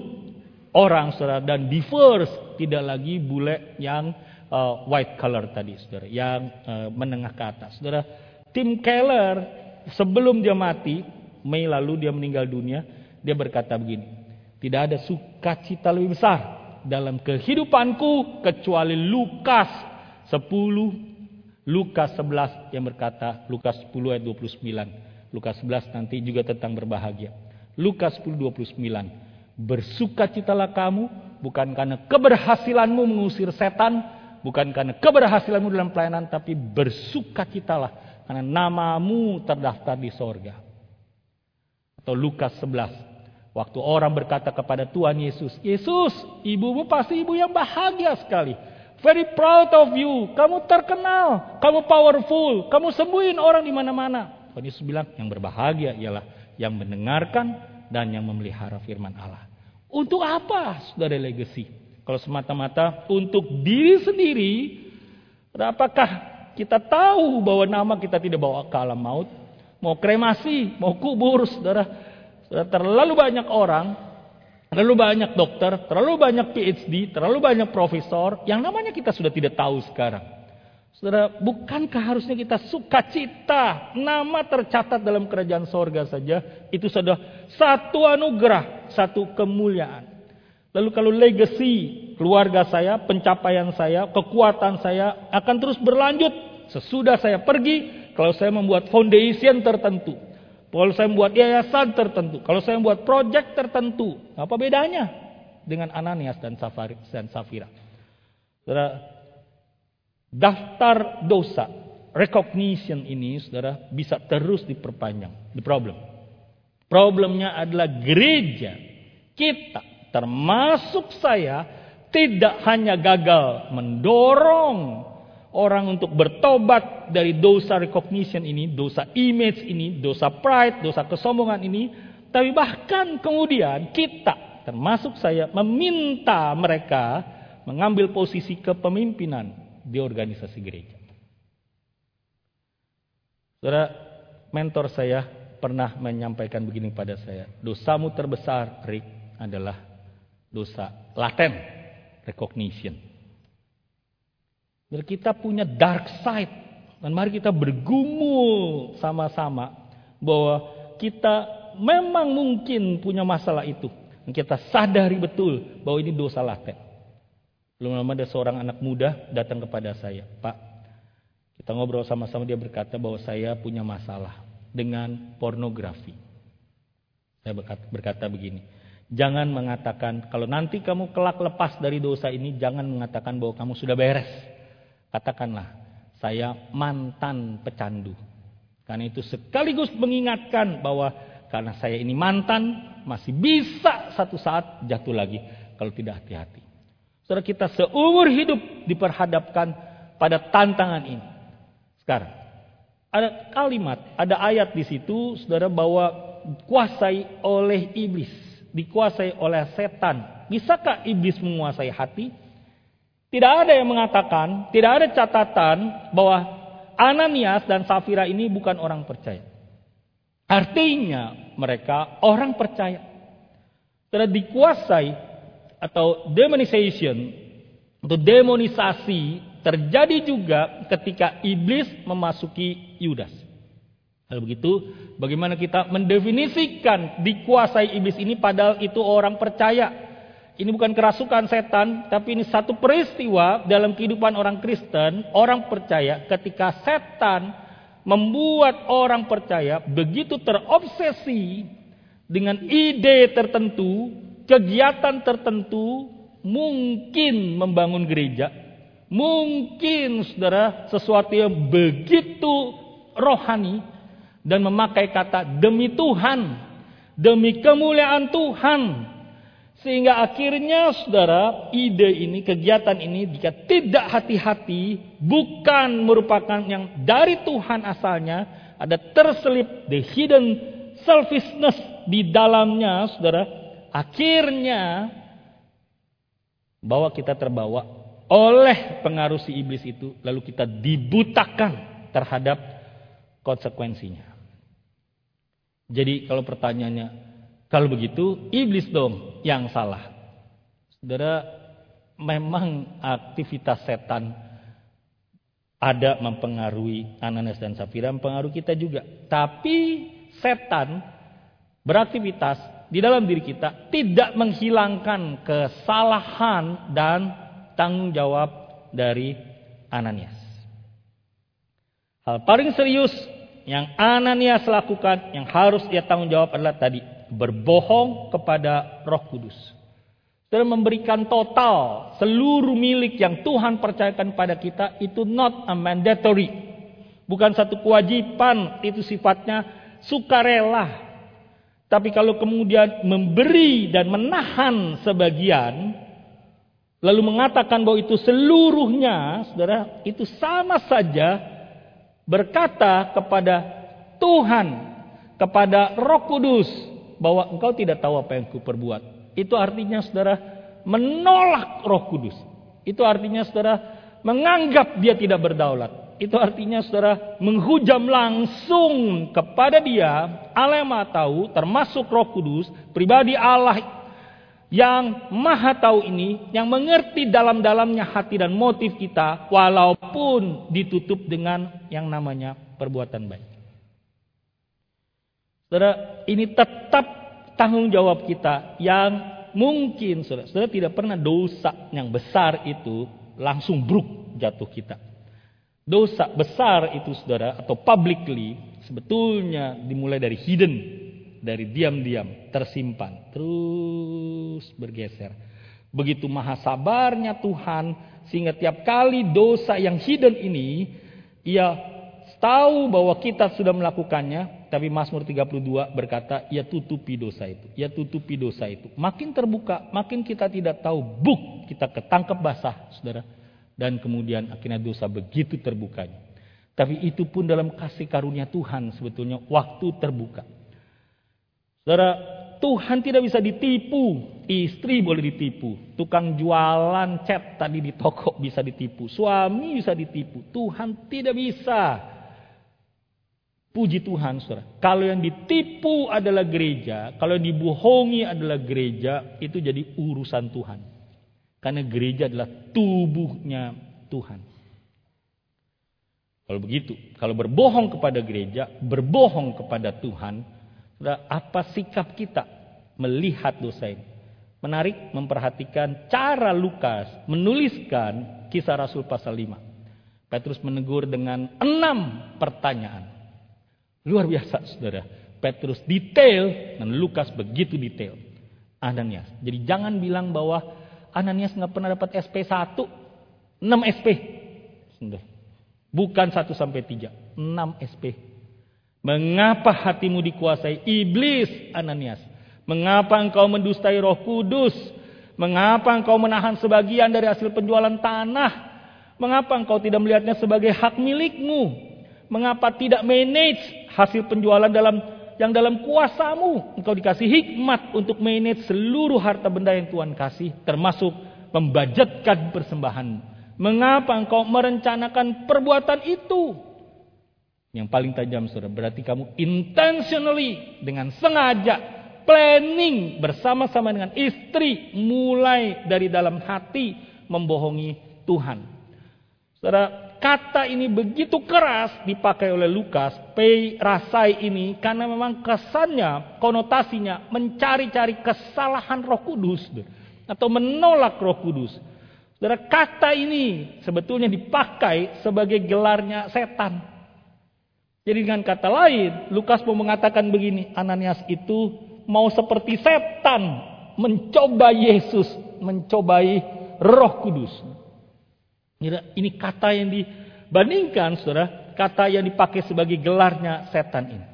orang saudara dan diverse tidak lagi bule yang uh, white color tadi saudara yang uh, menengah ke atas saudara Tim Keller sebelum dia mati Mei lalu dia meninggal dunia dia berkata begini tidak ada sukacita lebih besar dalam kehidupanku kecuali Lukas 10 Lukas 11 yang berkata Lukas 10 ayat 29 Lukas 11 nanti juga tentang berbahagia Lukas 10 29 Bersukacitalah kamu bukan karena keberhasilanmu mengusir setan, bukan karena keberhasilanmu dalam pelayanan, tapi bersukacitalah karena namamu terdaftar di sorga. Atau Lukas 11. Waktu orang berkata kepada Tuhan Yesus, Yesus, ibumu pasti ibu yang bahagia sekali. Very proud of you. Kamu terkenal, kamu powerful, kamu sembuhin orang di mana-mana. Tuhan Yesus bilang, yang berbahagia ialah yang mendengarkan dan yang memelihara firman Allah. Untuk apa saudara legacy? Kalau semata-mata untuk diri sendiri, apakah kita tahu bahwa nama kita tidak bawa ke alam maut? mau kremasi, mau kubur, saudara. Terlalu banyak orang, terlalu banyak dokter, terlalu banyak PhD, terlalu banyak profesor, yang namanya kita sudah tidak tahu sekarang. Saudara, bukankah harusnya kita sukacita nama tercatat dalam kerajaan sorga saja? Itu sudah satu anugerah, satu kemuliaan. Lalu kalau legacy keluarga saya, pencapaian saya, kekuatan saya akan terus berlanjut sesudah saya pergi. Kalau saya membuat foundation tertentu, kalau saya membuat yayasan tertentu, kalau saya membuat project tertentu, apa bedanya dengan Ananias dan Safira? Saudara, daftar dosa recognition ini saudara bisa terus diperpanjang. The problem. Problemnya adalah gereja kita termasuk saya tidak hanya gagal mendorong orang untuk bertobat dari dosa recognition ini, dosa image ini, dosa pride, dosa kesombongan ini, tapi bahkan kemudian kita, termasuk saya, meminta mereka mengambil posisi kepemimpinan di organisasi gereja. Saudara, mentor saya pernah menyampaikan begini pada saya, dosamu terbesar, Rick, adalah dosa laten recognition. Dan kita punya dark side. Dan mari kita bergumul sama-sama bahwa kita memang mungkin punya masalah itu. Dan kita sadari betul bahwa ini dosa laten. Belum lama ada seorang anak muda datang kepada saya. Pak, kita ngobrol sama-sama dia berkata bahwa saya punya masalah dengan pornografi. Saya berkata, berkata begini, Jangan mengatakan kalau nanti kamu kelak lepas dari dosa ini jangan mengatakan bahwa kamu sudah beres. Katakanlah saya mantan pecandu. Karena itu sekaligus mengingatkan bahwa karena saya ini mantan masih bisa satu saat jatuh lagi kalau tidak hati-hati. Saudara kita seumur hidup diperhadapkan pada tantangan ini. Sekarang ada kalimat, ada ayat di situ saudara bahwa kuasai oleh iblis dikuasai oleh setan. Bisakah iblis menguasai hati? Tidak ada yang mengatakan, tidak ada catatan bahwa Ananias dan Safira ini bukan orang percaya. Artinya mereka orang percaya. Telah dikuasai atau demonization atau demonisasi terjadi juga ketika iblis memasuki Yudas. Kalau begitu, bagaimana kita mendefinisikan dikuasai iblis ini padahal itu orang percaya. Ini bukan kerasukan setan, tapi ini satu peristiwa dalam kehidupan orang Kristen, orang percaya ketika setan membuat orang percaya begitu terobsesi dengan ide tertentu, kegiatan tertentu, mungkin membangun gereja, mungkin saudara sesuatu yang begitu rohani, dan memakai kata demi Tuhan, demi kemuliaan Tuhan. Sehingga akhirnya saudara, ide ini, kegiatan ini jika tidak hati-hati bukan merupakan yang dari Tuhan asalnya, ada terselip the hidden selfishness di dalamnya, saudara. Akhirnya bahwa kita terbawa oleh pengaruh si iblis itu, lalu kita dibutakan terhadap konsekuensinya. Jadi kalau pertanyaannya, kalau begitu iblis dong yang salah. Saudara, memang aktivitas setan ada mempengaruhi Ananias dan Safira, mempengaruhi kita juga. Tapi setan beraktivitas di dalam diri kita tidak menghilangkan kesalahan dan tanggung jawab dari Ananias. Hal paling serius yang Ananias lakukan, yang harus dia tanggung jawab adalah tadi berbohong kepada Roh Kudus. Dan memberikan total seluruh milik yang Tuhan percayakan pada kita itu not a mandatory. Bukan satu kewajiban, itu sifatnya sukarela. Tapi kalau kemudian memberi dan menahan sebagian, lalu mengatakan bahwa itu seluruhnya, saudara, itu sama saja berkata kepada Tuhan, kepada Roh Kudus bahwa engkau tidak tahu apa yang kuperbuat. Itu artinya saudara menolak Roh Kudus. Itu artinya saudara menganggap dia tidak berdaulat. itu artinya saudara menghujam langsung kepada dia Allah yang maha tahu termasuk roh kudus pribadi Allah yang maha tahu ini yang mengerti dalam-dalamnya hati dan motif kita walaupun ditutup dengan yang namanya perbuatan baik. Saudara, ini tetap tanggung jawab kita yang mungkin saudara, saudara tidak pernah dosa yang besar itu langsung bruk jatuh kita. Dosa besar itu saudara atau publicly sebetulnya dimulai dari hidden, dari diam-diam, tersimpan, terus bergeser. Begitu maha sabarnya Tuhan sehingga tiap kali dosa yang hidden ini ia tahu bahwa kita sudah melakukannya, tapi Mazmur 32 berkata, ia tutupi dosa itu, ia tutupi dosa itu. Makin terbuka, makin kita tidak tahu, buk, kita ketangkep basah, saudara. Dan kemudian akhirnya dosa begitu terbukanya. Tapi itu pun dalam kasih karunia Tuhan sebetulnya waktu terbuka. Saudara, Tuhan tidak bisa ditipu. Istri boleh ditipu. Tukang jualan cat tadi di toko bisa ditipu. Suami bisa ditipu. Tuhan tidak bisa. Puji Tuhan, saudara. Kalau yang ditipu adalah gereja, kalau yang dibohongi adalah gereja, itu jadi urusan Tuhan. Karena gereja adalah tubuhnya Tuhan. Kalau begitu, kalau berbohong kepada gereja, berbohong kepada Tuhan, apa sikap kita melihat dosa ini? Menarik memperhatikan cara Lukas menuliskan kisah Rasul pasal 5. Petrus menegur dengan enam pertanyaan. Luar biasa saudara. Petrus detail dan Lukas begitu detail. Ananias. Jadi jangan bilang bahwa Ananias nggak pernah dapat SP 1, 6 SP. Bukan 1 sampai 3, 6 SP. Mengapa hatimu dikuasai iblis, Ananias? Mengapa engkau mendustai Roh Kudus? Mengapa engkau menahan sebagian dari hasil penjualan tanah? Mengapa engkau tidak melihatnya sebagai hak milikmu? Mengapa tidak manage hasil penjualan dalam yang dalam kuasamu. Engkau dikasih hikmat untuk manage seluruh harta benda yang Tuhan kasih. Termasuk membajatkan persembahan. Mengapa engkau merencanakan perbuatan itu? Yang paling tajam saudara. Berarti kamu intentionally dengan sengaja planning bersama-sama dengan istri mulai dari dalam hati membohongi Tuhan. Saudara, kata ini begitu keras dipakai oleh Lukas, pei rasai ini karena memang kesannya, konotasinya mencari-cari kesalahan Roh Kudus atau menolak Roh Kudus. Saudara, kata ini sebetulnya dipakai sebagai gelarnya setan. Jadi dengan kata lain, Lukas mau mengatakan begini, Ananias itu mau seperti setan mencoba Yesus, mencobai Roh Kudus. Ini kata yang dibandingkan, saudara, kata yang dipakai sebagai gelarnya setan ini.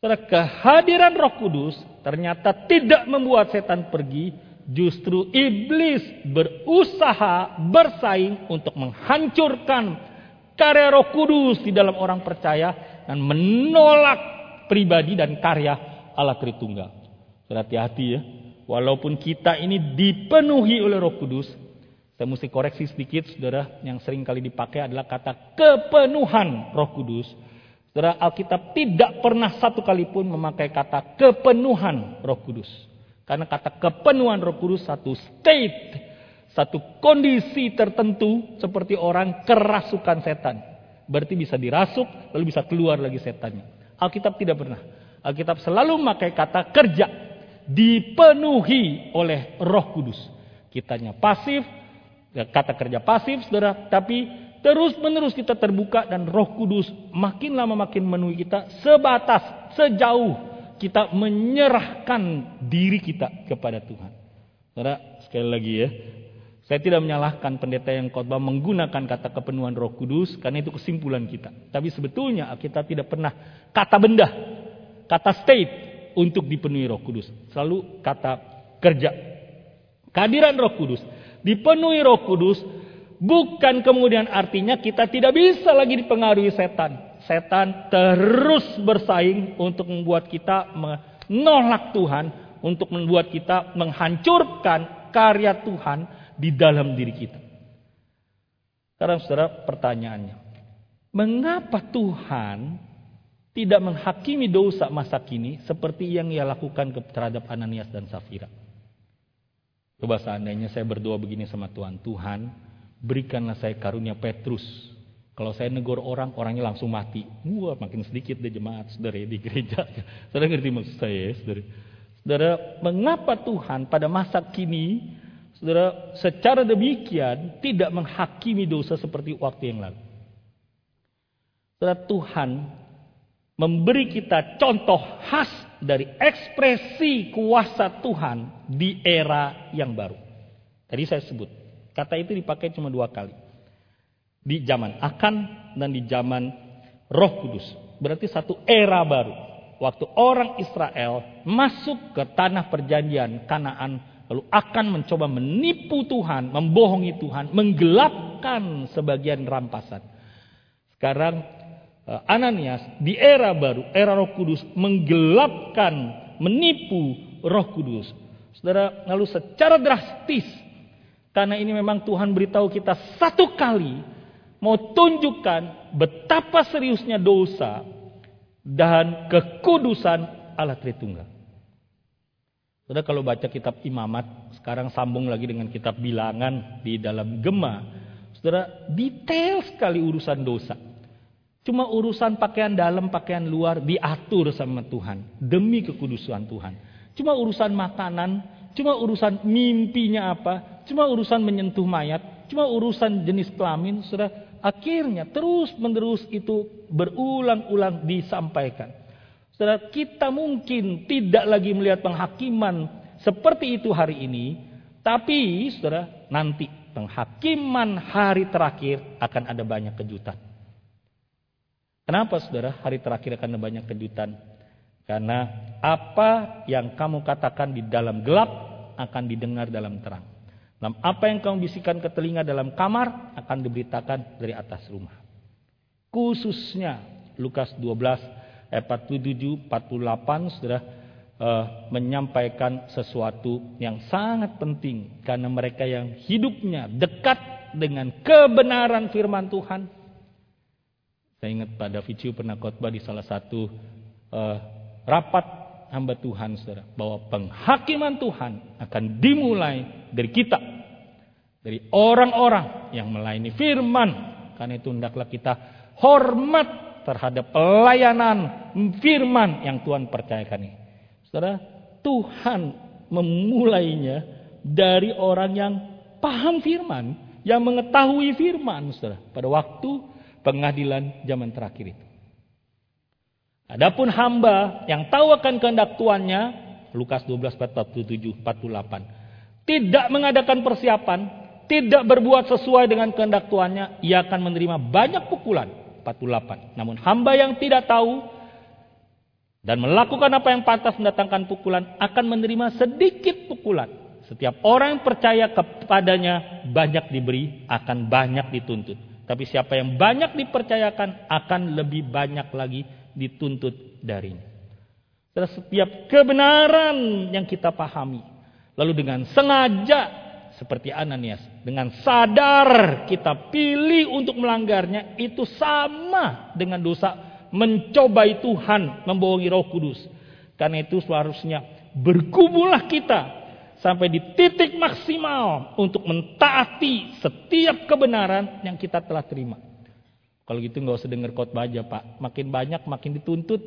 Saudara, kehadiran Roh Kudus ternyata tidak membuat setan pergi, justru iblis berusaha bersaing untuk menghancurkan karya Roh Kudus di dalam orang percaya dan menolak pribadi dan karya Allah Tritunggal. Hati-hati ya. Walaupun kita ini dipenuhi oleh Roh Kudus, saya mesti koreksi sedikit, saudara, yang sering kali dipakai adalah kata kepenuhan roh kudus. Saudara, Alkitab tidak pernah satu kali pun memakai kata kepenuhan roh kudus. Karena kata kepenuhan roh kudus satu state, satu kondisi tertentu seperti orang kerasukan setan. Berarti bisa dirasuk, lalu bisa keluar lagi setannya. Alkitab tidak pernah. Alkitab selalu memakai kata kerja. Dipenuhi oleh roh kudus. Kitanya pasif, kata kerja pasif saudara, tapi terus menerus kita terbuka dan roh kudus makin lama makin memenuhi kita sebatas, sejauh kita menyerahkan diri kita kepada Tuhan. Saudara, sekali lagi ya, saya tidak menyalahkan pendeta yang khotbah menggunakan kata kepenuhan Roh Kudus karena itu kesimpulan kita. Tapi sebetulnya kita tidak pernah kata benda, kata state untuk dipenuhi Roh Kudus. Selalu kata kerja. Kehadiran Roh Kudus dipenuhi Roh Kudus, bukan kemudian artinya kita tidak bisa lagi dipengaruhi setan. Setan terus bersaing untuk membuat kita menolak Tuhan, untuk membuat kita menghancurkan karya Tuhan di dalam diri kita. Sekarang saudara pertanyaannya, mengapa Tuhan tidak menghakimi dosa masa kini seperti yang ia lakukan terhadap Ananias dan Safira. Coba seandainya saya berdoa begini sama Tuhan, Tuhan berikanlah saya karunia Petrus. Kalau saya negor orang, orangnya langsung mati. Wah makin sedikit deh jemaat saudara di gereja. Saudara ngerti maksud saya ya saudara. Saudara, mengapa Tuhan pada masa kini, saudara secara demikian tidak menghakimi dosa seperti waktu yang lalu. Saudara Tuhan memberi kita contoh khas dari ekspresi kuasa Tuhan di era yang baru. Tadi saya sebut, kata itu dipakai cuma dua kali. Di zaman akan dan di zaman roh kudus. Berarti satu era baru. Waktu orang Israel masuk ke tanah perjanjian Kanaan, lalu akan mencoba menipu Tuhan, membohongi Tuhan, menggelapkan sebagian rampasan. Sekarang Ananias di era baru, era Roh Kudus menggelapkan, menipu Roh Kudus. Saudara, lalu secara drastis karena ini memang Tuhan beritahu kita satu kali mau tunjukkan betapa seriusnya dosa dan kekudusan Allah Tritunggal. Saudara kalau baca kitab imamat, sekarang sambung lagi dengan kitab bilangan di dalam gema. Saudara, detail sekali urusan dosa. Cuma urusan pakaian dalam, pakaian luar diatur sama Tuhan. Demi kekudusan Tuhan. Cuma urusan makanan, cuma urusan mimpinya apa, cuma urusan menyentuh mayat, cuma urusan jenis kelamin, sudah akhirnya terus menerus itu berulang-ulang disampaikan. Saudara, kita mungkin tidak lagi melihat penghakiman seperti itu hari ini, tapi saudara, nanti penghakiman hari terakhir akan ada banyak kejutan. Kenapa saudara hari terakhir akan banyak kejutan? Karena apa yang kamu katakan di dalam gelap akan didengar dalam terang. Dalam apa yang kamu bisikan ke telinga dalam kamar akan diberitakan dari atas rumah. Khususnya Lukas 12 ayat 47 48 saudara uh, menyampaikan sesuatu yang sangat penting karena mereka yang hidupnya dekat dengan kebenaran firman Tuhan saya ingat pada David pernah khotbah di salah satu uh, rapat hamba Tuhan, saudara, bahwa penghakiman Tuhan akan dimulai dari kita, dari orang-orang yang melayani Firman. Karena itu hendaklah kita hormat terhadap pelayanan Firman yang Tuhan percayakan ini. Saudara, Tuhan memulainya dari orang yang paham Firman, yang mengetahui Firman, saudara. Pada waktu pengadilan zaman terakhir itu. Adapun hamba yang tahu akan kehendak tuannya, Lukas 12 47 48, tidak mengadakan persiapan, tidak berbuat sesuai dengan kehendak tuannya, ia akan menerima banyak pukulan 48. Namun hamba yang tidak tahu dan melakukan apa yang pantas mendatangkan pukulan akan menerima sedikit pukulan. Setiap orang yang percaya kepadanya banyak diberi, akan banyak dituntut. Tapi siapa yang banyak dipercayakan akan lebih banyak lagi dituntut darinya. Setiap kebenaran yang kita pahami. Lalu dengan sengaja seperti Ananias. Dengan sadar kita pilih untuk melanggarnya. Itu sama dengan dosa mencobai Tuhan. Membohongi roh kudus. Karena itu seharusnya berkubulah kita sampai di titik maksimal untuk mentaati setiap kebenaran yang kita telah terima. Kalau gitu nggak usah dengar khotbah aja pak. Makin banyak makin dituntut.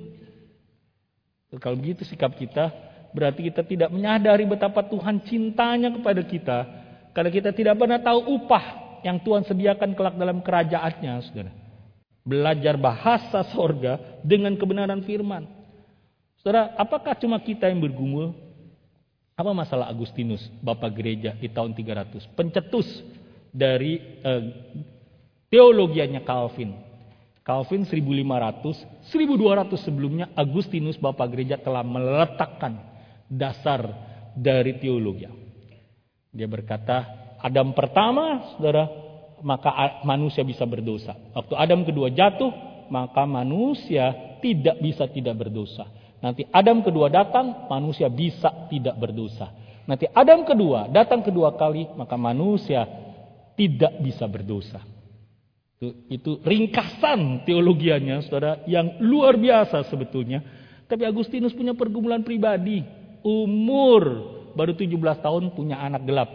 Kalau begitu sikap kita, berarti kita tidak menyadari betapa Tuhan cintanya kepada kita. Karena kita tidak pernah tahu upah yang Tuhan sediakan kelak dalam kerajaannya, saudara. Belajar bahasa sorga dengan kebenaran firman. Saudara, apakah cuma kita yang bergumul? Apa masalah Agustinus, Bapak Gereja di tahun 300? Pencetus dari eh, teologianya Calvin. Calvin 1500, 1200 sebelumnya Agustinus Bapak Gereja telah meletakkan dasar dari teologi. Dia berkata, Adam pertama, saudara, maka manusia bisa berdosa. Waktu Adam kedua jatuh, maka manusia tidak bisa tidak berdosa. Nanti Adam kedua datang, manusia bisa tidak berdosa. Nanti Adam kedua datang kedua kali, maka manusia tidak bisa berdosa. Itu, itu ringkasan teologianya, saudara, yang luar biasa sebetulnya. Tapi Agustinus punya pergumulan pribadi. Umur baru 17 tahun punya anak gelap.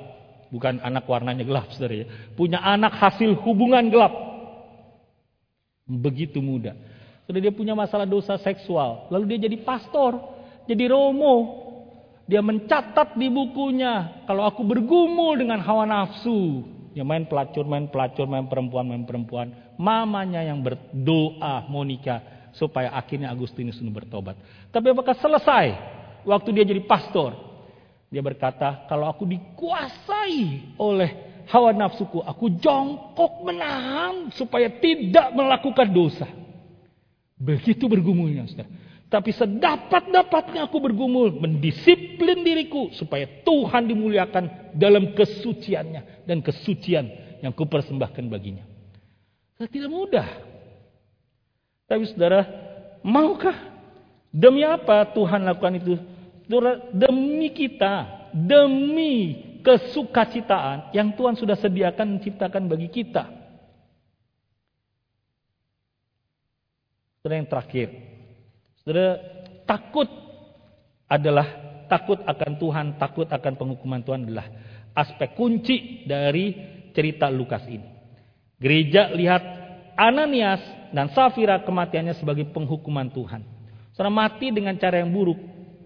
Bukan anak warnanya gelap, saudara ya. Punya anak hasil hubungan gelap. Begitu muda. Sudah dia punya masalah dosa seksual. Lalu dia jadi pastor. Jadi romo. Dia mencatat di bukunya. Kalau aku bergumul dengan hawa nafsu. Dia main pelacur, main pelacur, main perempuan, main perempuan. Mamanya yang berdoa, Monica, supaya akhirnya Agustinus ini bertobat. Tapi apakah selesai waktu dia jadi pastor? Dia berkata, kalau aku dikuasai oleh hawa nafsuku, aku jongkok menahan supaya tidak melakukan dosa. Begitu bergumulnya, saudara. Tapi sedapat-dapatnya aku bergumul, mendisiplin diriku supaya Tuhan dimuliakan dalam kesuciannya dan kesucian yang kupersembahkan baginya. Tidak mudah. Tapi saudara, maukah? Demi apa Tuhan lakukan itu? Demi kita, demi kesukacitaan yang Tuhan sudah sediakan menciptakan bagi kita. Saudara yang terakhir, Saudara, takut adalah takut akan Tuhan, takut akan penghukuman Tuhan adalah aspek kunci dari cerita Lukas ini. Gereja lihat Ananias dan Safira kematiannya sebagai penghukuman Tuhan. Saudara mati dengan cara yang buruk,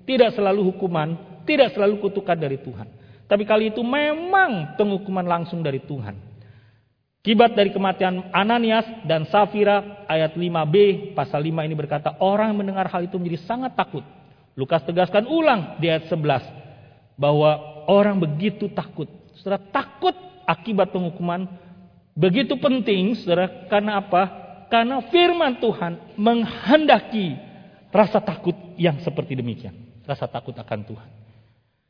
tidak selalu hukuman, tidak selalu kutukan dari Tuhan. Tapi kali itu memang penghukuman langsung dari Tuhan. Kibat dari kematian Ananias dan Safira ayat 5b pasal 5 ini berkata orang mendengar hal itu menjadi sangat takut. Lukas tegaskan ulang di ayat 11 bahwa orang begitu takut. Saudara takut akibat penghukuman begitu penting saudara karena apa? Karena firman Tuhan menghendaki rasa takut yang seperti demikian. Rasa takut akan Tuhan.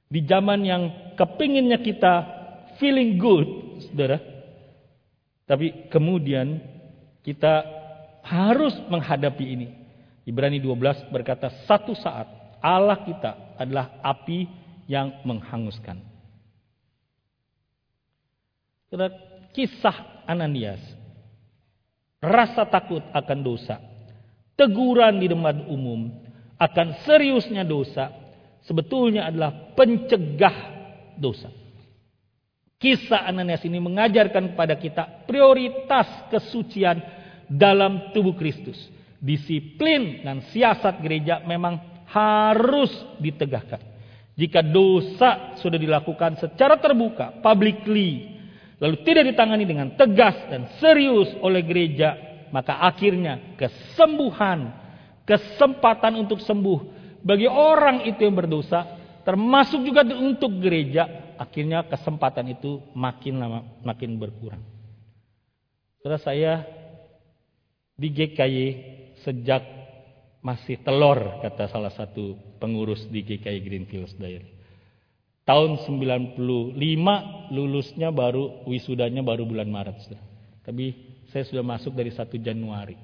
Di zaman yang kepinginnya kita feeling good, saudara, tapi kemudian kita harus menghadapi ini. Ibrani 12 berkata satu saat Allah kita adalah api yang menghanguskan. Kisah Ananias. Rasa takut akan dosa. Teguran di depan umum akan seriusnya dosa sebetulnya adalah pencegah dosa. Kisah Ananias ini mengajarkan kepada kita prioritas kesucian dalam tubuh Kristus. Disiplin dan siasat gereja memang harus ditegakkan. Jika dosa sudah dilakukan secara terbuka, publicly, lalu tidak ditangani dengan tegas dan serius oleh gereja, maka akhirnya kesembuhan, kesempatan untuk sembuh bagi orang itu yang berdosa, termasuk juga untuk gereja, akhirnya kesempatan itu makin lama makin berkurang. Saya di GKY sejak masih telur kata salah satu pengurus di GKY Greenfields Diary. Tahun 95 lulusnya baru wisudanya baru bulan Maret. Saudara. Tapi saya sudah masuk dari 1 Januari.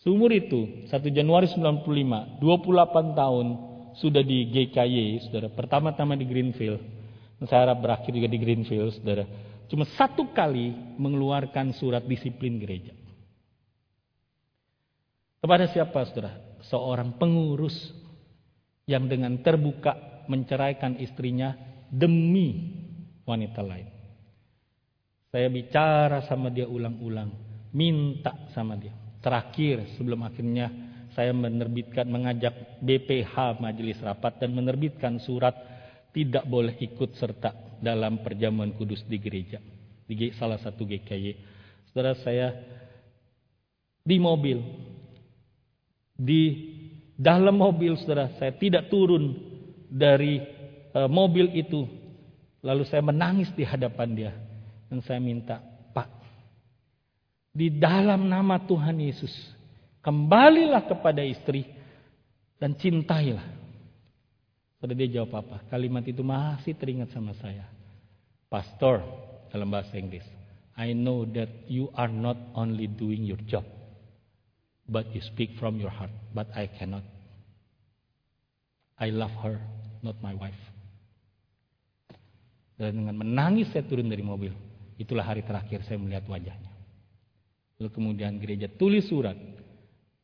Seumur itu 1 Januari 95, 28 tahun sudah di GKY, saudara. Pertama-tama di Greenfield. Saya harap berakhir juga di Greenfield, saudara. Cuma satu kali mengeluarkan surat disiplin gereja. Kepada siapa, saudara? Seorang pengurus yang dengan terbuka menceraikan istrinya demi wanita lain. Saya bicara sama dia ulang-ulang, minta sama dia. Terakhir sebelum akhirnya saya menerbitkan mengajak BPH Majelis Rapat dan menerbitkan surat tidak boleh ikut serta dalam perjamuan kudus di gereja. Di salah satu GKY. Saudara saya di mobil. Di dalam mobil saudara saya tidak turun dari uh, mobil itu. Lalu saya menangis di hadapan dia. Dan saya minta, Pak, di dalam nama Tuhan Yesus, kembalilah kepada istri dan cintailah pada dia jawab apa? Kalimat itu masih teringat sama saya. Pastor dalam bahasa Inggris. I know that you are not only doing your job, but you speak from your heart. But I cannot. I love her, not my wife. Dan dengan menangis saya turun dari mobil. Itulah hari terakhir saya melihat wajahnya. Lalu kemudian gereja tulis surat.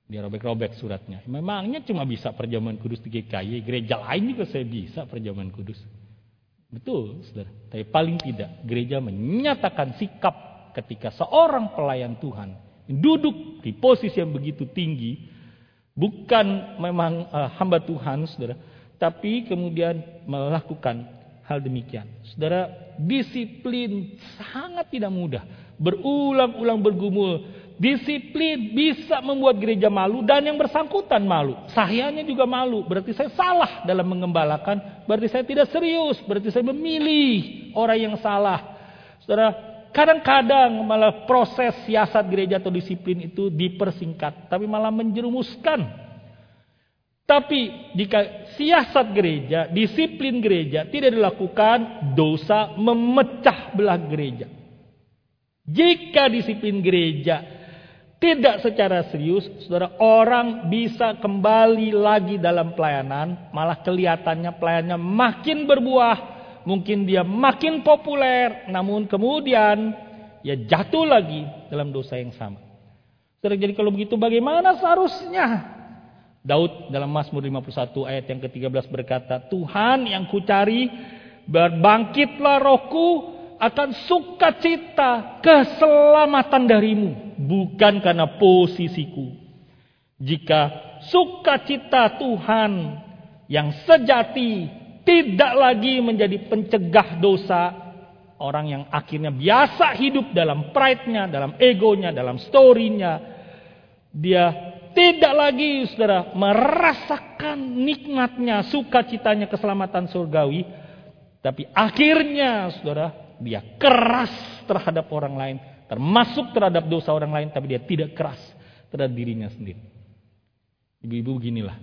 Dia robek-robek suratnya. Memangnya cuma bisa perjamuan kudus di GKI. Gereja lain juga saya bisa perjamuan kudus. Betul, saudara. Tapi paling tidak gereja menyatakan sikap ketika seorang pelayan Tuhan duduk di posisi yang begitu tinggi. Bukan memang uh, hamba Tuhan, saudara. Tapi kemudian melakukan hal demikian. Saudara, disiplin sangat tidak mudah. Berulang-ulang bergumul Disiplin bisa membuat gereja malu dan yang bersangkutan malu. Sayanya juga malu. Berarti saya salah dalam mengembalakan. Berarti saya tidak serius. Berarti saya memilih orang yang salah. Saudara, kadang-kadang malah proses siasat gereja atau disiplin itu dipersingkat. Tapi malah menjerumuskan. Tapi jika siasat gereja, disiplin gereja tidak dilakukan, dosa memecah belah gereja. Jika disiplin gereja tidak secara serius, saudara, orang bisa kembali lagi dalam pelayanan, malah kelihatannya pelayannya makin berbuah, mungkin dia makin populer, namun kemudian ya jatuh lagi dalam dosa yang sama. Saudara, jadi kalau begitu bagaimana seharusnya? Daud dalam Mazmur 51 ayat yang ke-13 berkata, Tuhan yang kucari, berbangkitlah rohku, akan sukacita keselamatan darimu, bukan karena posisiku. Jika sukacita Tuhan yang sejati tidak lagi menjadi pencegah dosa, orang yang akhirnya biasa hidup dalam pride-nya, dalam egonya, dalam story-nya, dia tidak lagi saudara merasakan nikmatnya, sukacitanya keselamatan surgawi, tapi akhirnya saudara dia keras terhadap orang lain, termasuk terhadap dosa orang lain, tapi dia tidak keras terhadap dirinya sendiri. Ibu-ibu beginilah.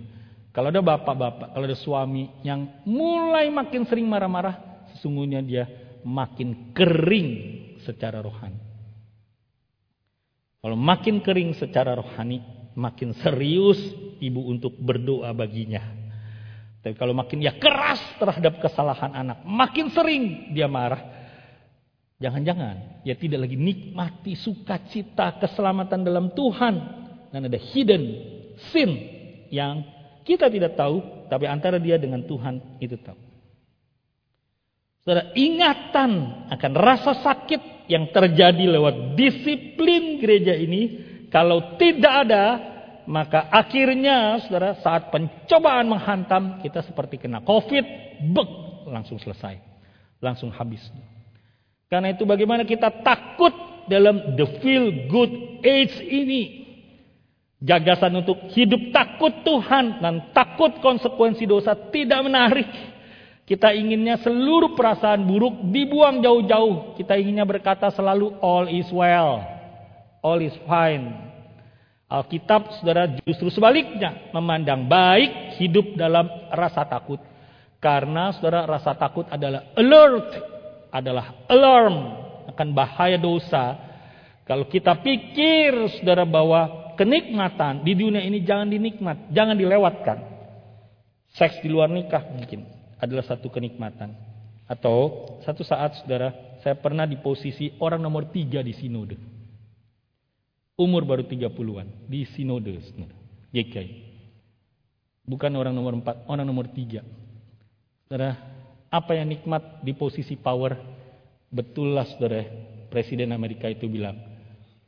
Kalau ada bapak-bapak, kalau ada suami yang mulai makin sering marah-marah, sesungguhnya dia makin kering secara rohani. Kalau makin kering secara rohani, makin serius ibu untuk berdoa baginya. Tapi kalau makin dia keras terhadap kesalahan anak, makin sering dia marah, Jangan-jangan ya tidak lagi nikmati sukacita keselamatan dalam Tuhan. Dan ada hidden sin yang kita tidak tahu tapi antara dia dengan Tuhan itu tahu. Saudara, ingatan akan rasa sakit yang terjadi lewat disiplin gereja ini kalau tidak ada maka akhirnya saudara saat pencobaan menghantam kita seperti kena covid bek langsung selesai. Langsung habis karena itu bagaimana kita takut dalam the feel good age ini. Gagasan untuk hidup takut Tuhan dan takut konsekuensi dosa tidak menarik. Kita inginnya seluruh perasaan buruk dibuang jauh-jauh. Kita inginnya berkata selalu all is well. All is fine. Alkitab saudara justru sebaliknya. Memandang baik hidup dalam rasa takut. Karena saudara rasa takut adalah alert adalah alarm akan bahaya dosa. Kalau kita pikir saudara bahwa kenikmatan di dunia ini jangan dinikmat, jangan dilewatkan. Seks di luar nikah mungkin adalah satu kenikmatan. Atau satu saat saudara, saya pernah di posisi orang nomor tiga di sinode. Umur baru 30-an di sinode saudara. GKI. Bukan orang nomor empat, orang nomor tiga. Saudara, apa yang nikmat di posisi power? Betullah saudara, Presiden Amerika itu bilang,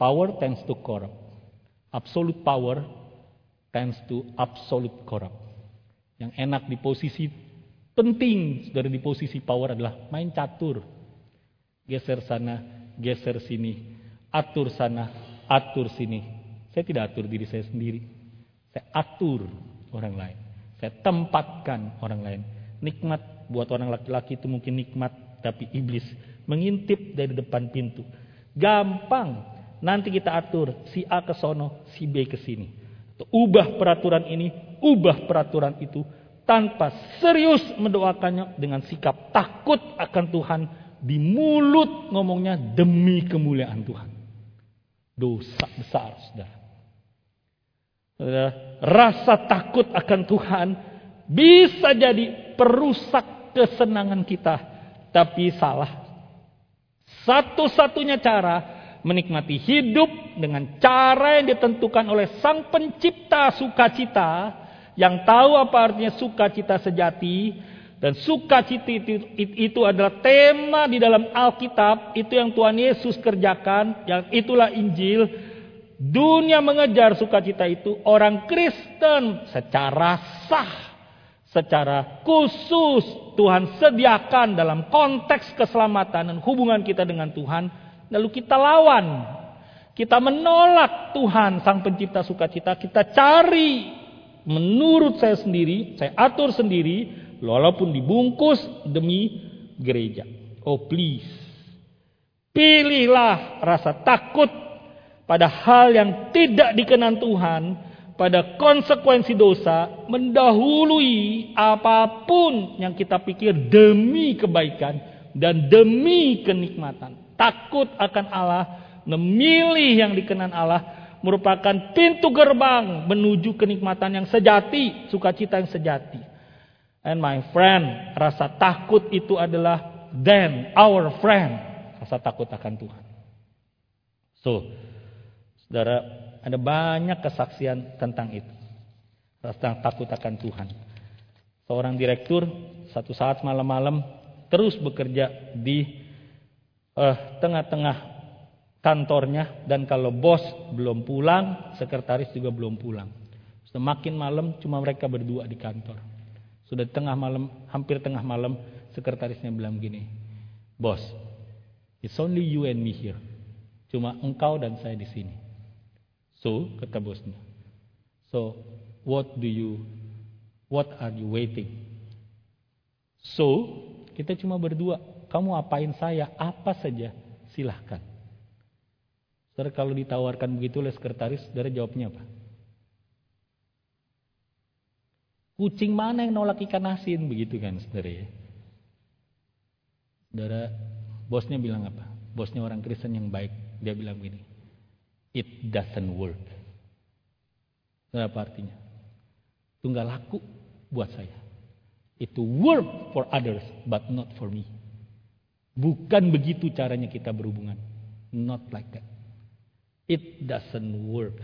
power tends to corrupt. Absolute power tends to absolute corrupt. Yang enak di posisi penting saudara di posisi power adalah main catur. Geser sana, geser sini, atur sana, atur sini. Saya tidak atur diri saya sendiri. Saya atur orang lain. Saya tempatkan orang lain. Nikmat buat orang laki-laki itu mungkin nikmat, tapi iblis mengintip dari depan pintu. Gampang. Nanti kita atur si A ke sono, si B ke sini. Ubah peraturan ini, ubah peraturan itu tanpa serius mendoakannya dengan sikap takut akan Tuhan di mulut ngomongnya demi kemuliaan Tuhan. Dosa besar, saudara. Rasa takut akan Tuhan bisa jadi perusak kesenangan kita. Tapi salah. Satu-satunya cara menikmati hidup dengan cara yang ditentukan oleh Sang Pencipta sukacita yang tahu apa artinya sukacita sejati dan sukacita itu, itu adalah tema di dalam Alkitab itu yang Tuhan Yesus kerjakan yang itulah Injil dunia mengejar sukacita itu orang Kristen secara sah secara khusus Tuhan sediakan dalam konteks keselamatan dan hubungan kita dengan Tuhan, lalu kita lawan. Kita menolak Tuhan sang pencipta sukacita, kita cari. Menurut saya sendiri, saya atur sendiri, walaupun dibungkus demi gereja. Oh please, pilihlah rasa takut pada hal yang tidak dikenan Tuhan pada konsekuensi dosa mendahului apa pun yang kita pikir demi kebaikan dan demi kenikmatan. Takut akan Allah, memilih yang dikenan Allah merupakan pintu gerbang menuju kenikmatan yang sejati, sukacita yang sejati. And my friend, rasa takut itu adalah then our friend, rasa takut akan Tuhan. So, saudara, ada banyak kesaksian tentang itu. Tentang takut akan Tuhan. Seorang direktur satu saat malam-malam terus bekerja di uh, tengah-tengah kantornya dan kalau bos belum pulang, sekretaris juga belum pulang. Semakin malam cuma mereka berdua di kantor. Sudah tengah malam, hampir tengah malam, sekretarisnya bilang gini, "Bos, it's only you and me here. Cuma engkau dan saya di sini. So, kata bosnya. So, what do you, what are you waiting? So, kita cuma berdua. Kamu apain saya? Apa saja, silahkan. Saudara kalau ditawarkan begitu oleh sekretaris, saudara jawabnya apa? Kucing mana yang nolak ikan asin? Begitu kan saudara ya. Saudara, bosnya bilang apa? Bosnya orang Kristen yang baik. Dia bilang gini, it doesn't work. Apa artinya? Itu nggak laku buat saya. Itu work for others, but not for me. Bukan begitu caranya kita berhubungan. Not like that. It doesn't work.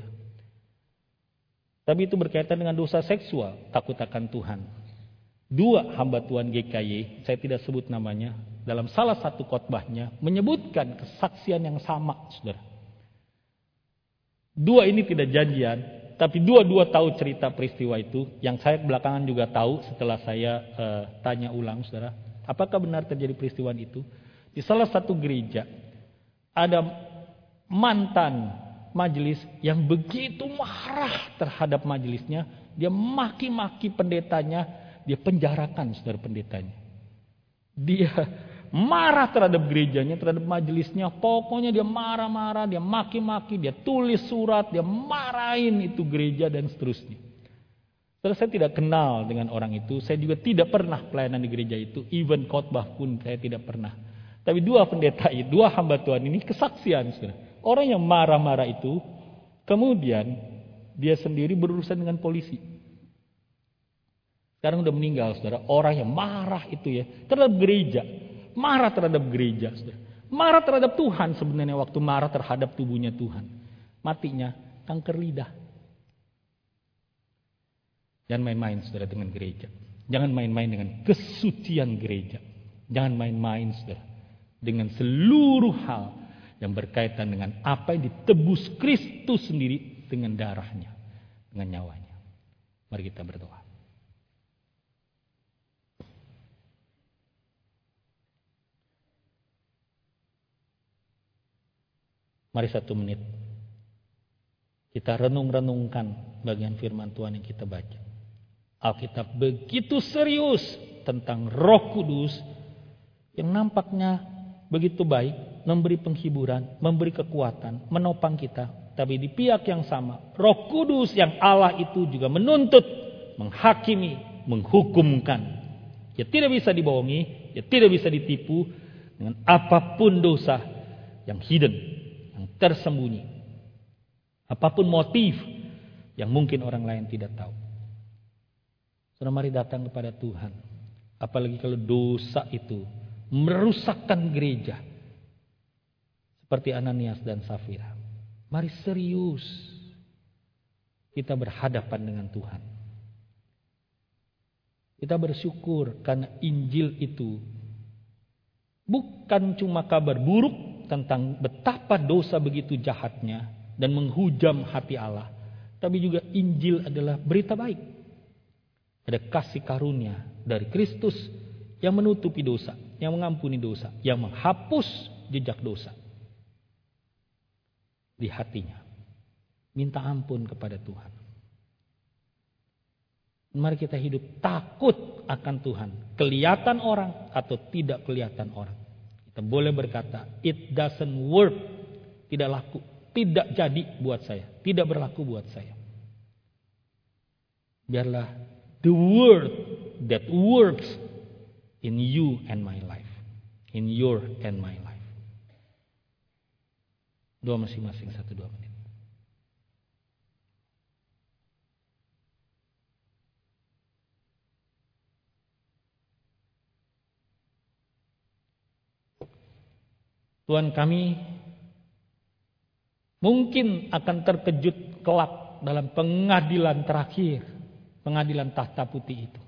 Tapi itu berkaitan dengan dosa seksual, takut akan Tuhan. Dua hamba Tuhan GKY, saya tidak sebut namanya, dalam salah satu khotbahnya menyebutkan kesaksian yang sama, saudara. Dua ini tidak janjian, tapi dua-dua tahu cerita peristiwa itu. Yang saya belakangan juga tahu setelah saya uh, tanya ulang, saudara. Apakah benar terjadi peristiwa itu? Di salah satu gereja ada mantan majelis yang begitu marah terhadap majelisnya. Dia maki-maki pendetanya, dia penjarakan saudara pendetanya. Dia marah terhadap gerejanya, terhadap majelisnya. Pokoknya dia marah-marah, dia maki-maki, dia tulis surat, dia marahin itu gereja dan seterusnya. Terus saya tidak kenal dengan orang itu, saya juga tidak pernah pelayanan di gereja itu, even khotbah pun saya tidak pernah. Tapi dua pendeta itu, dua hamba Tuhan ini kesaksian. Saudara. Orang yang marah-marah itu, kemudian dia sendiri berurusan dengan polisi. Sekarang udah meninggal, saudara. Orang yang marah itu ya, terhadap gereja. Marah terhadap gereja. Marah terhadap Tuhan sebenarnya waktu marah terhadap tubuhnya Tuhan. Matinya kanker lidah. Jangan main-main saudara dengan gereja. Jangan main-main dengan kesucian gereja. Jangan main-main saudara. Dengan seluruh hal yang berkaitan dengan apa yang ditebus Kristus sendiri dengan darahnya. Dengan nyawanya. Mari kita berdoa. Mari satu menit. Kita renung-renungkan bagian firman Tuhan yang kita baca. Alkitab begitu serius tentang roh kudus yang nampaknya begitu baik, memberi penghiburan, memberi kekuatan, menopang kita. Tapi di pihak yang sama, roh kudus yang Allah itu juga menuntut, menghakimi, menghukumkan. Ya tidak bisa dibohongi, ya tidak bisa ditipu dengan apa pun dosa yang hidden, tersembunyi. Apa pun motif yang mungkin orang lain tidak tahu. Saudara mari datang kepada Tuhan. Apalagi kalau dosa itu merusakkan gereja. seperti Ananias dan Safira. Mari serius kita berhadapan dengan Tuhan. Kita bersyukur karena Injil itu bukan cuma kabar buruk tentang betapa dosa begitu jahatnya dan menghujam hati Allah, tapi juga Injil adalah berita baik. Ada kasih karunia dari Kristus yang menutupi dosa, yang mengampuni dosa, yang menghapus jejak dosa di hatinya. Minta ampun kepada Tuhan. Mari kita hidup takut akan Tuhan. Kelihatan orang atau tidak kelihatan orang. Kita boleh berkata, it doesn't work. Tidak laku. Tidak jadi buat saya. Tidak berlaku buat saya. Biarlah the word that works in you and my life. In your and my life. Dua masing-masing satu dua menit. Tuhan kami mungkin akan terkejut kelak dalam pengadilan terakhir, pengadilan tahta putih itu.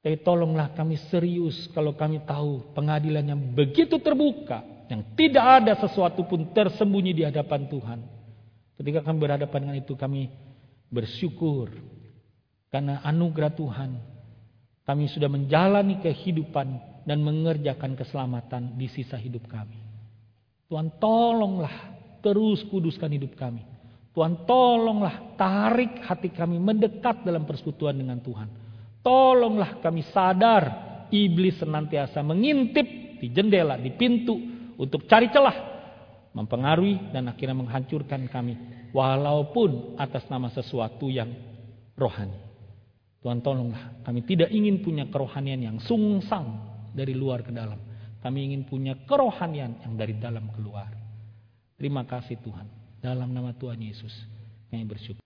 Tapi tolonglah kami serius kalau kami tahu pengadilan yang begitu terbuka, yang tidak ada sesuatu pun tersembunyi di hadapan Tuhan. Ketika kami berhadapan dengan itu kami bersyukur karena anugerah Tuhan. Kami sudah menjalani kehidupan dan mengerjakan keselamatan di sisa hidup kami. Tuhan tolonglah terus kuduskan hidup kami. Tuhan tolonglah tarik hati kami mendekat dalam persekutuan dengan Tuhan. Tolonglah kami sadar iblis senantiasa mengintip di jendela, di pintu untuk cari celah. Mempengaruhi dan akhirnya menghancurkan kami. Walaupun atas nama sesuatu yang rohani. Tuhan tolonglah kami tidak ingin punya kerohanian yang sungsang dari luar ke dalam. Kami ingin punya kerohanian yang dari dalam keluar. Terima kasih Tuhan. Dalam nama Tuhan Yesus kami bersyukur.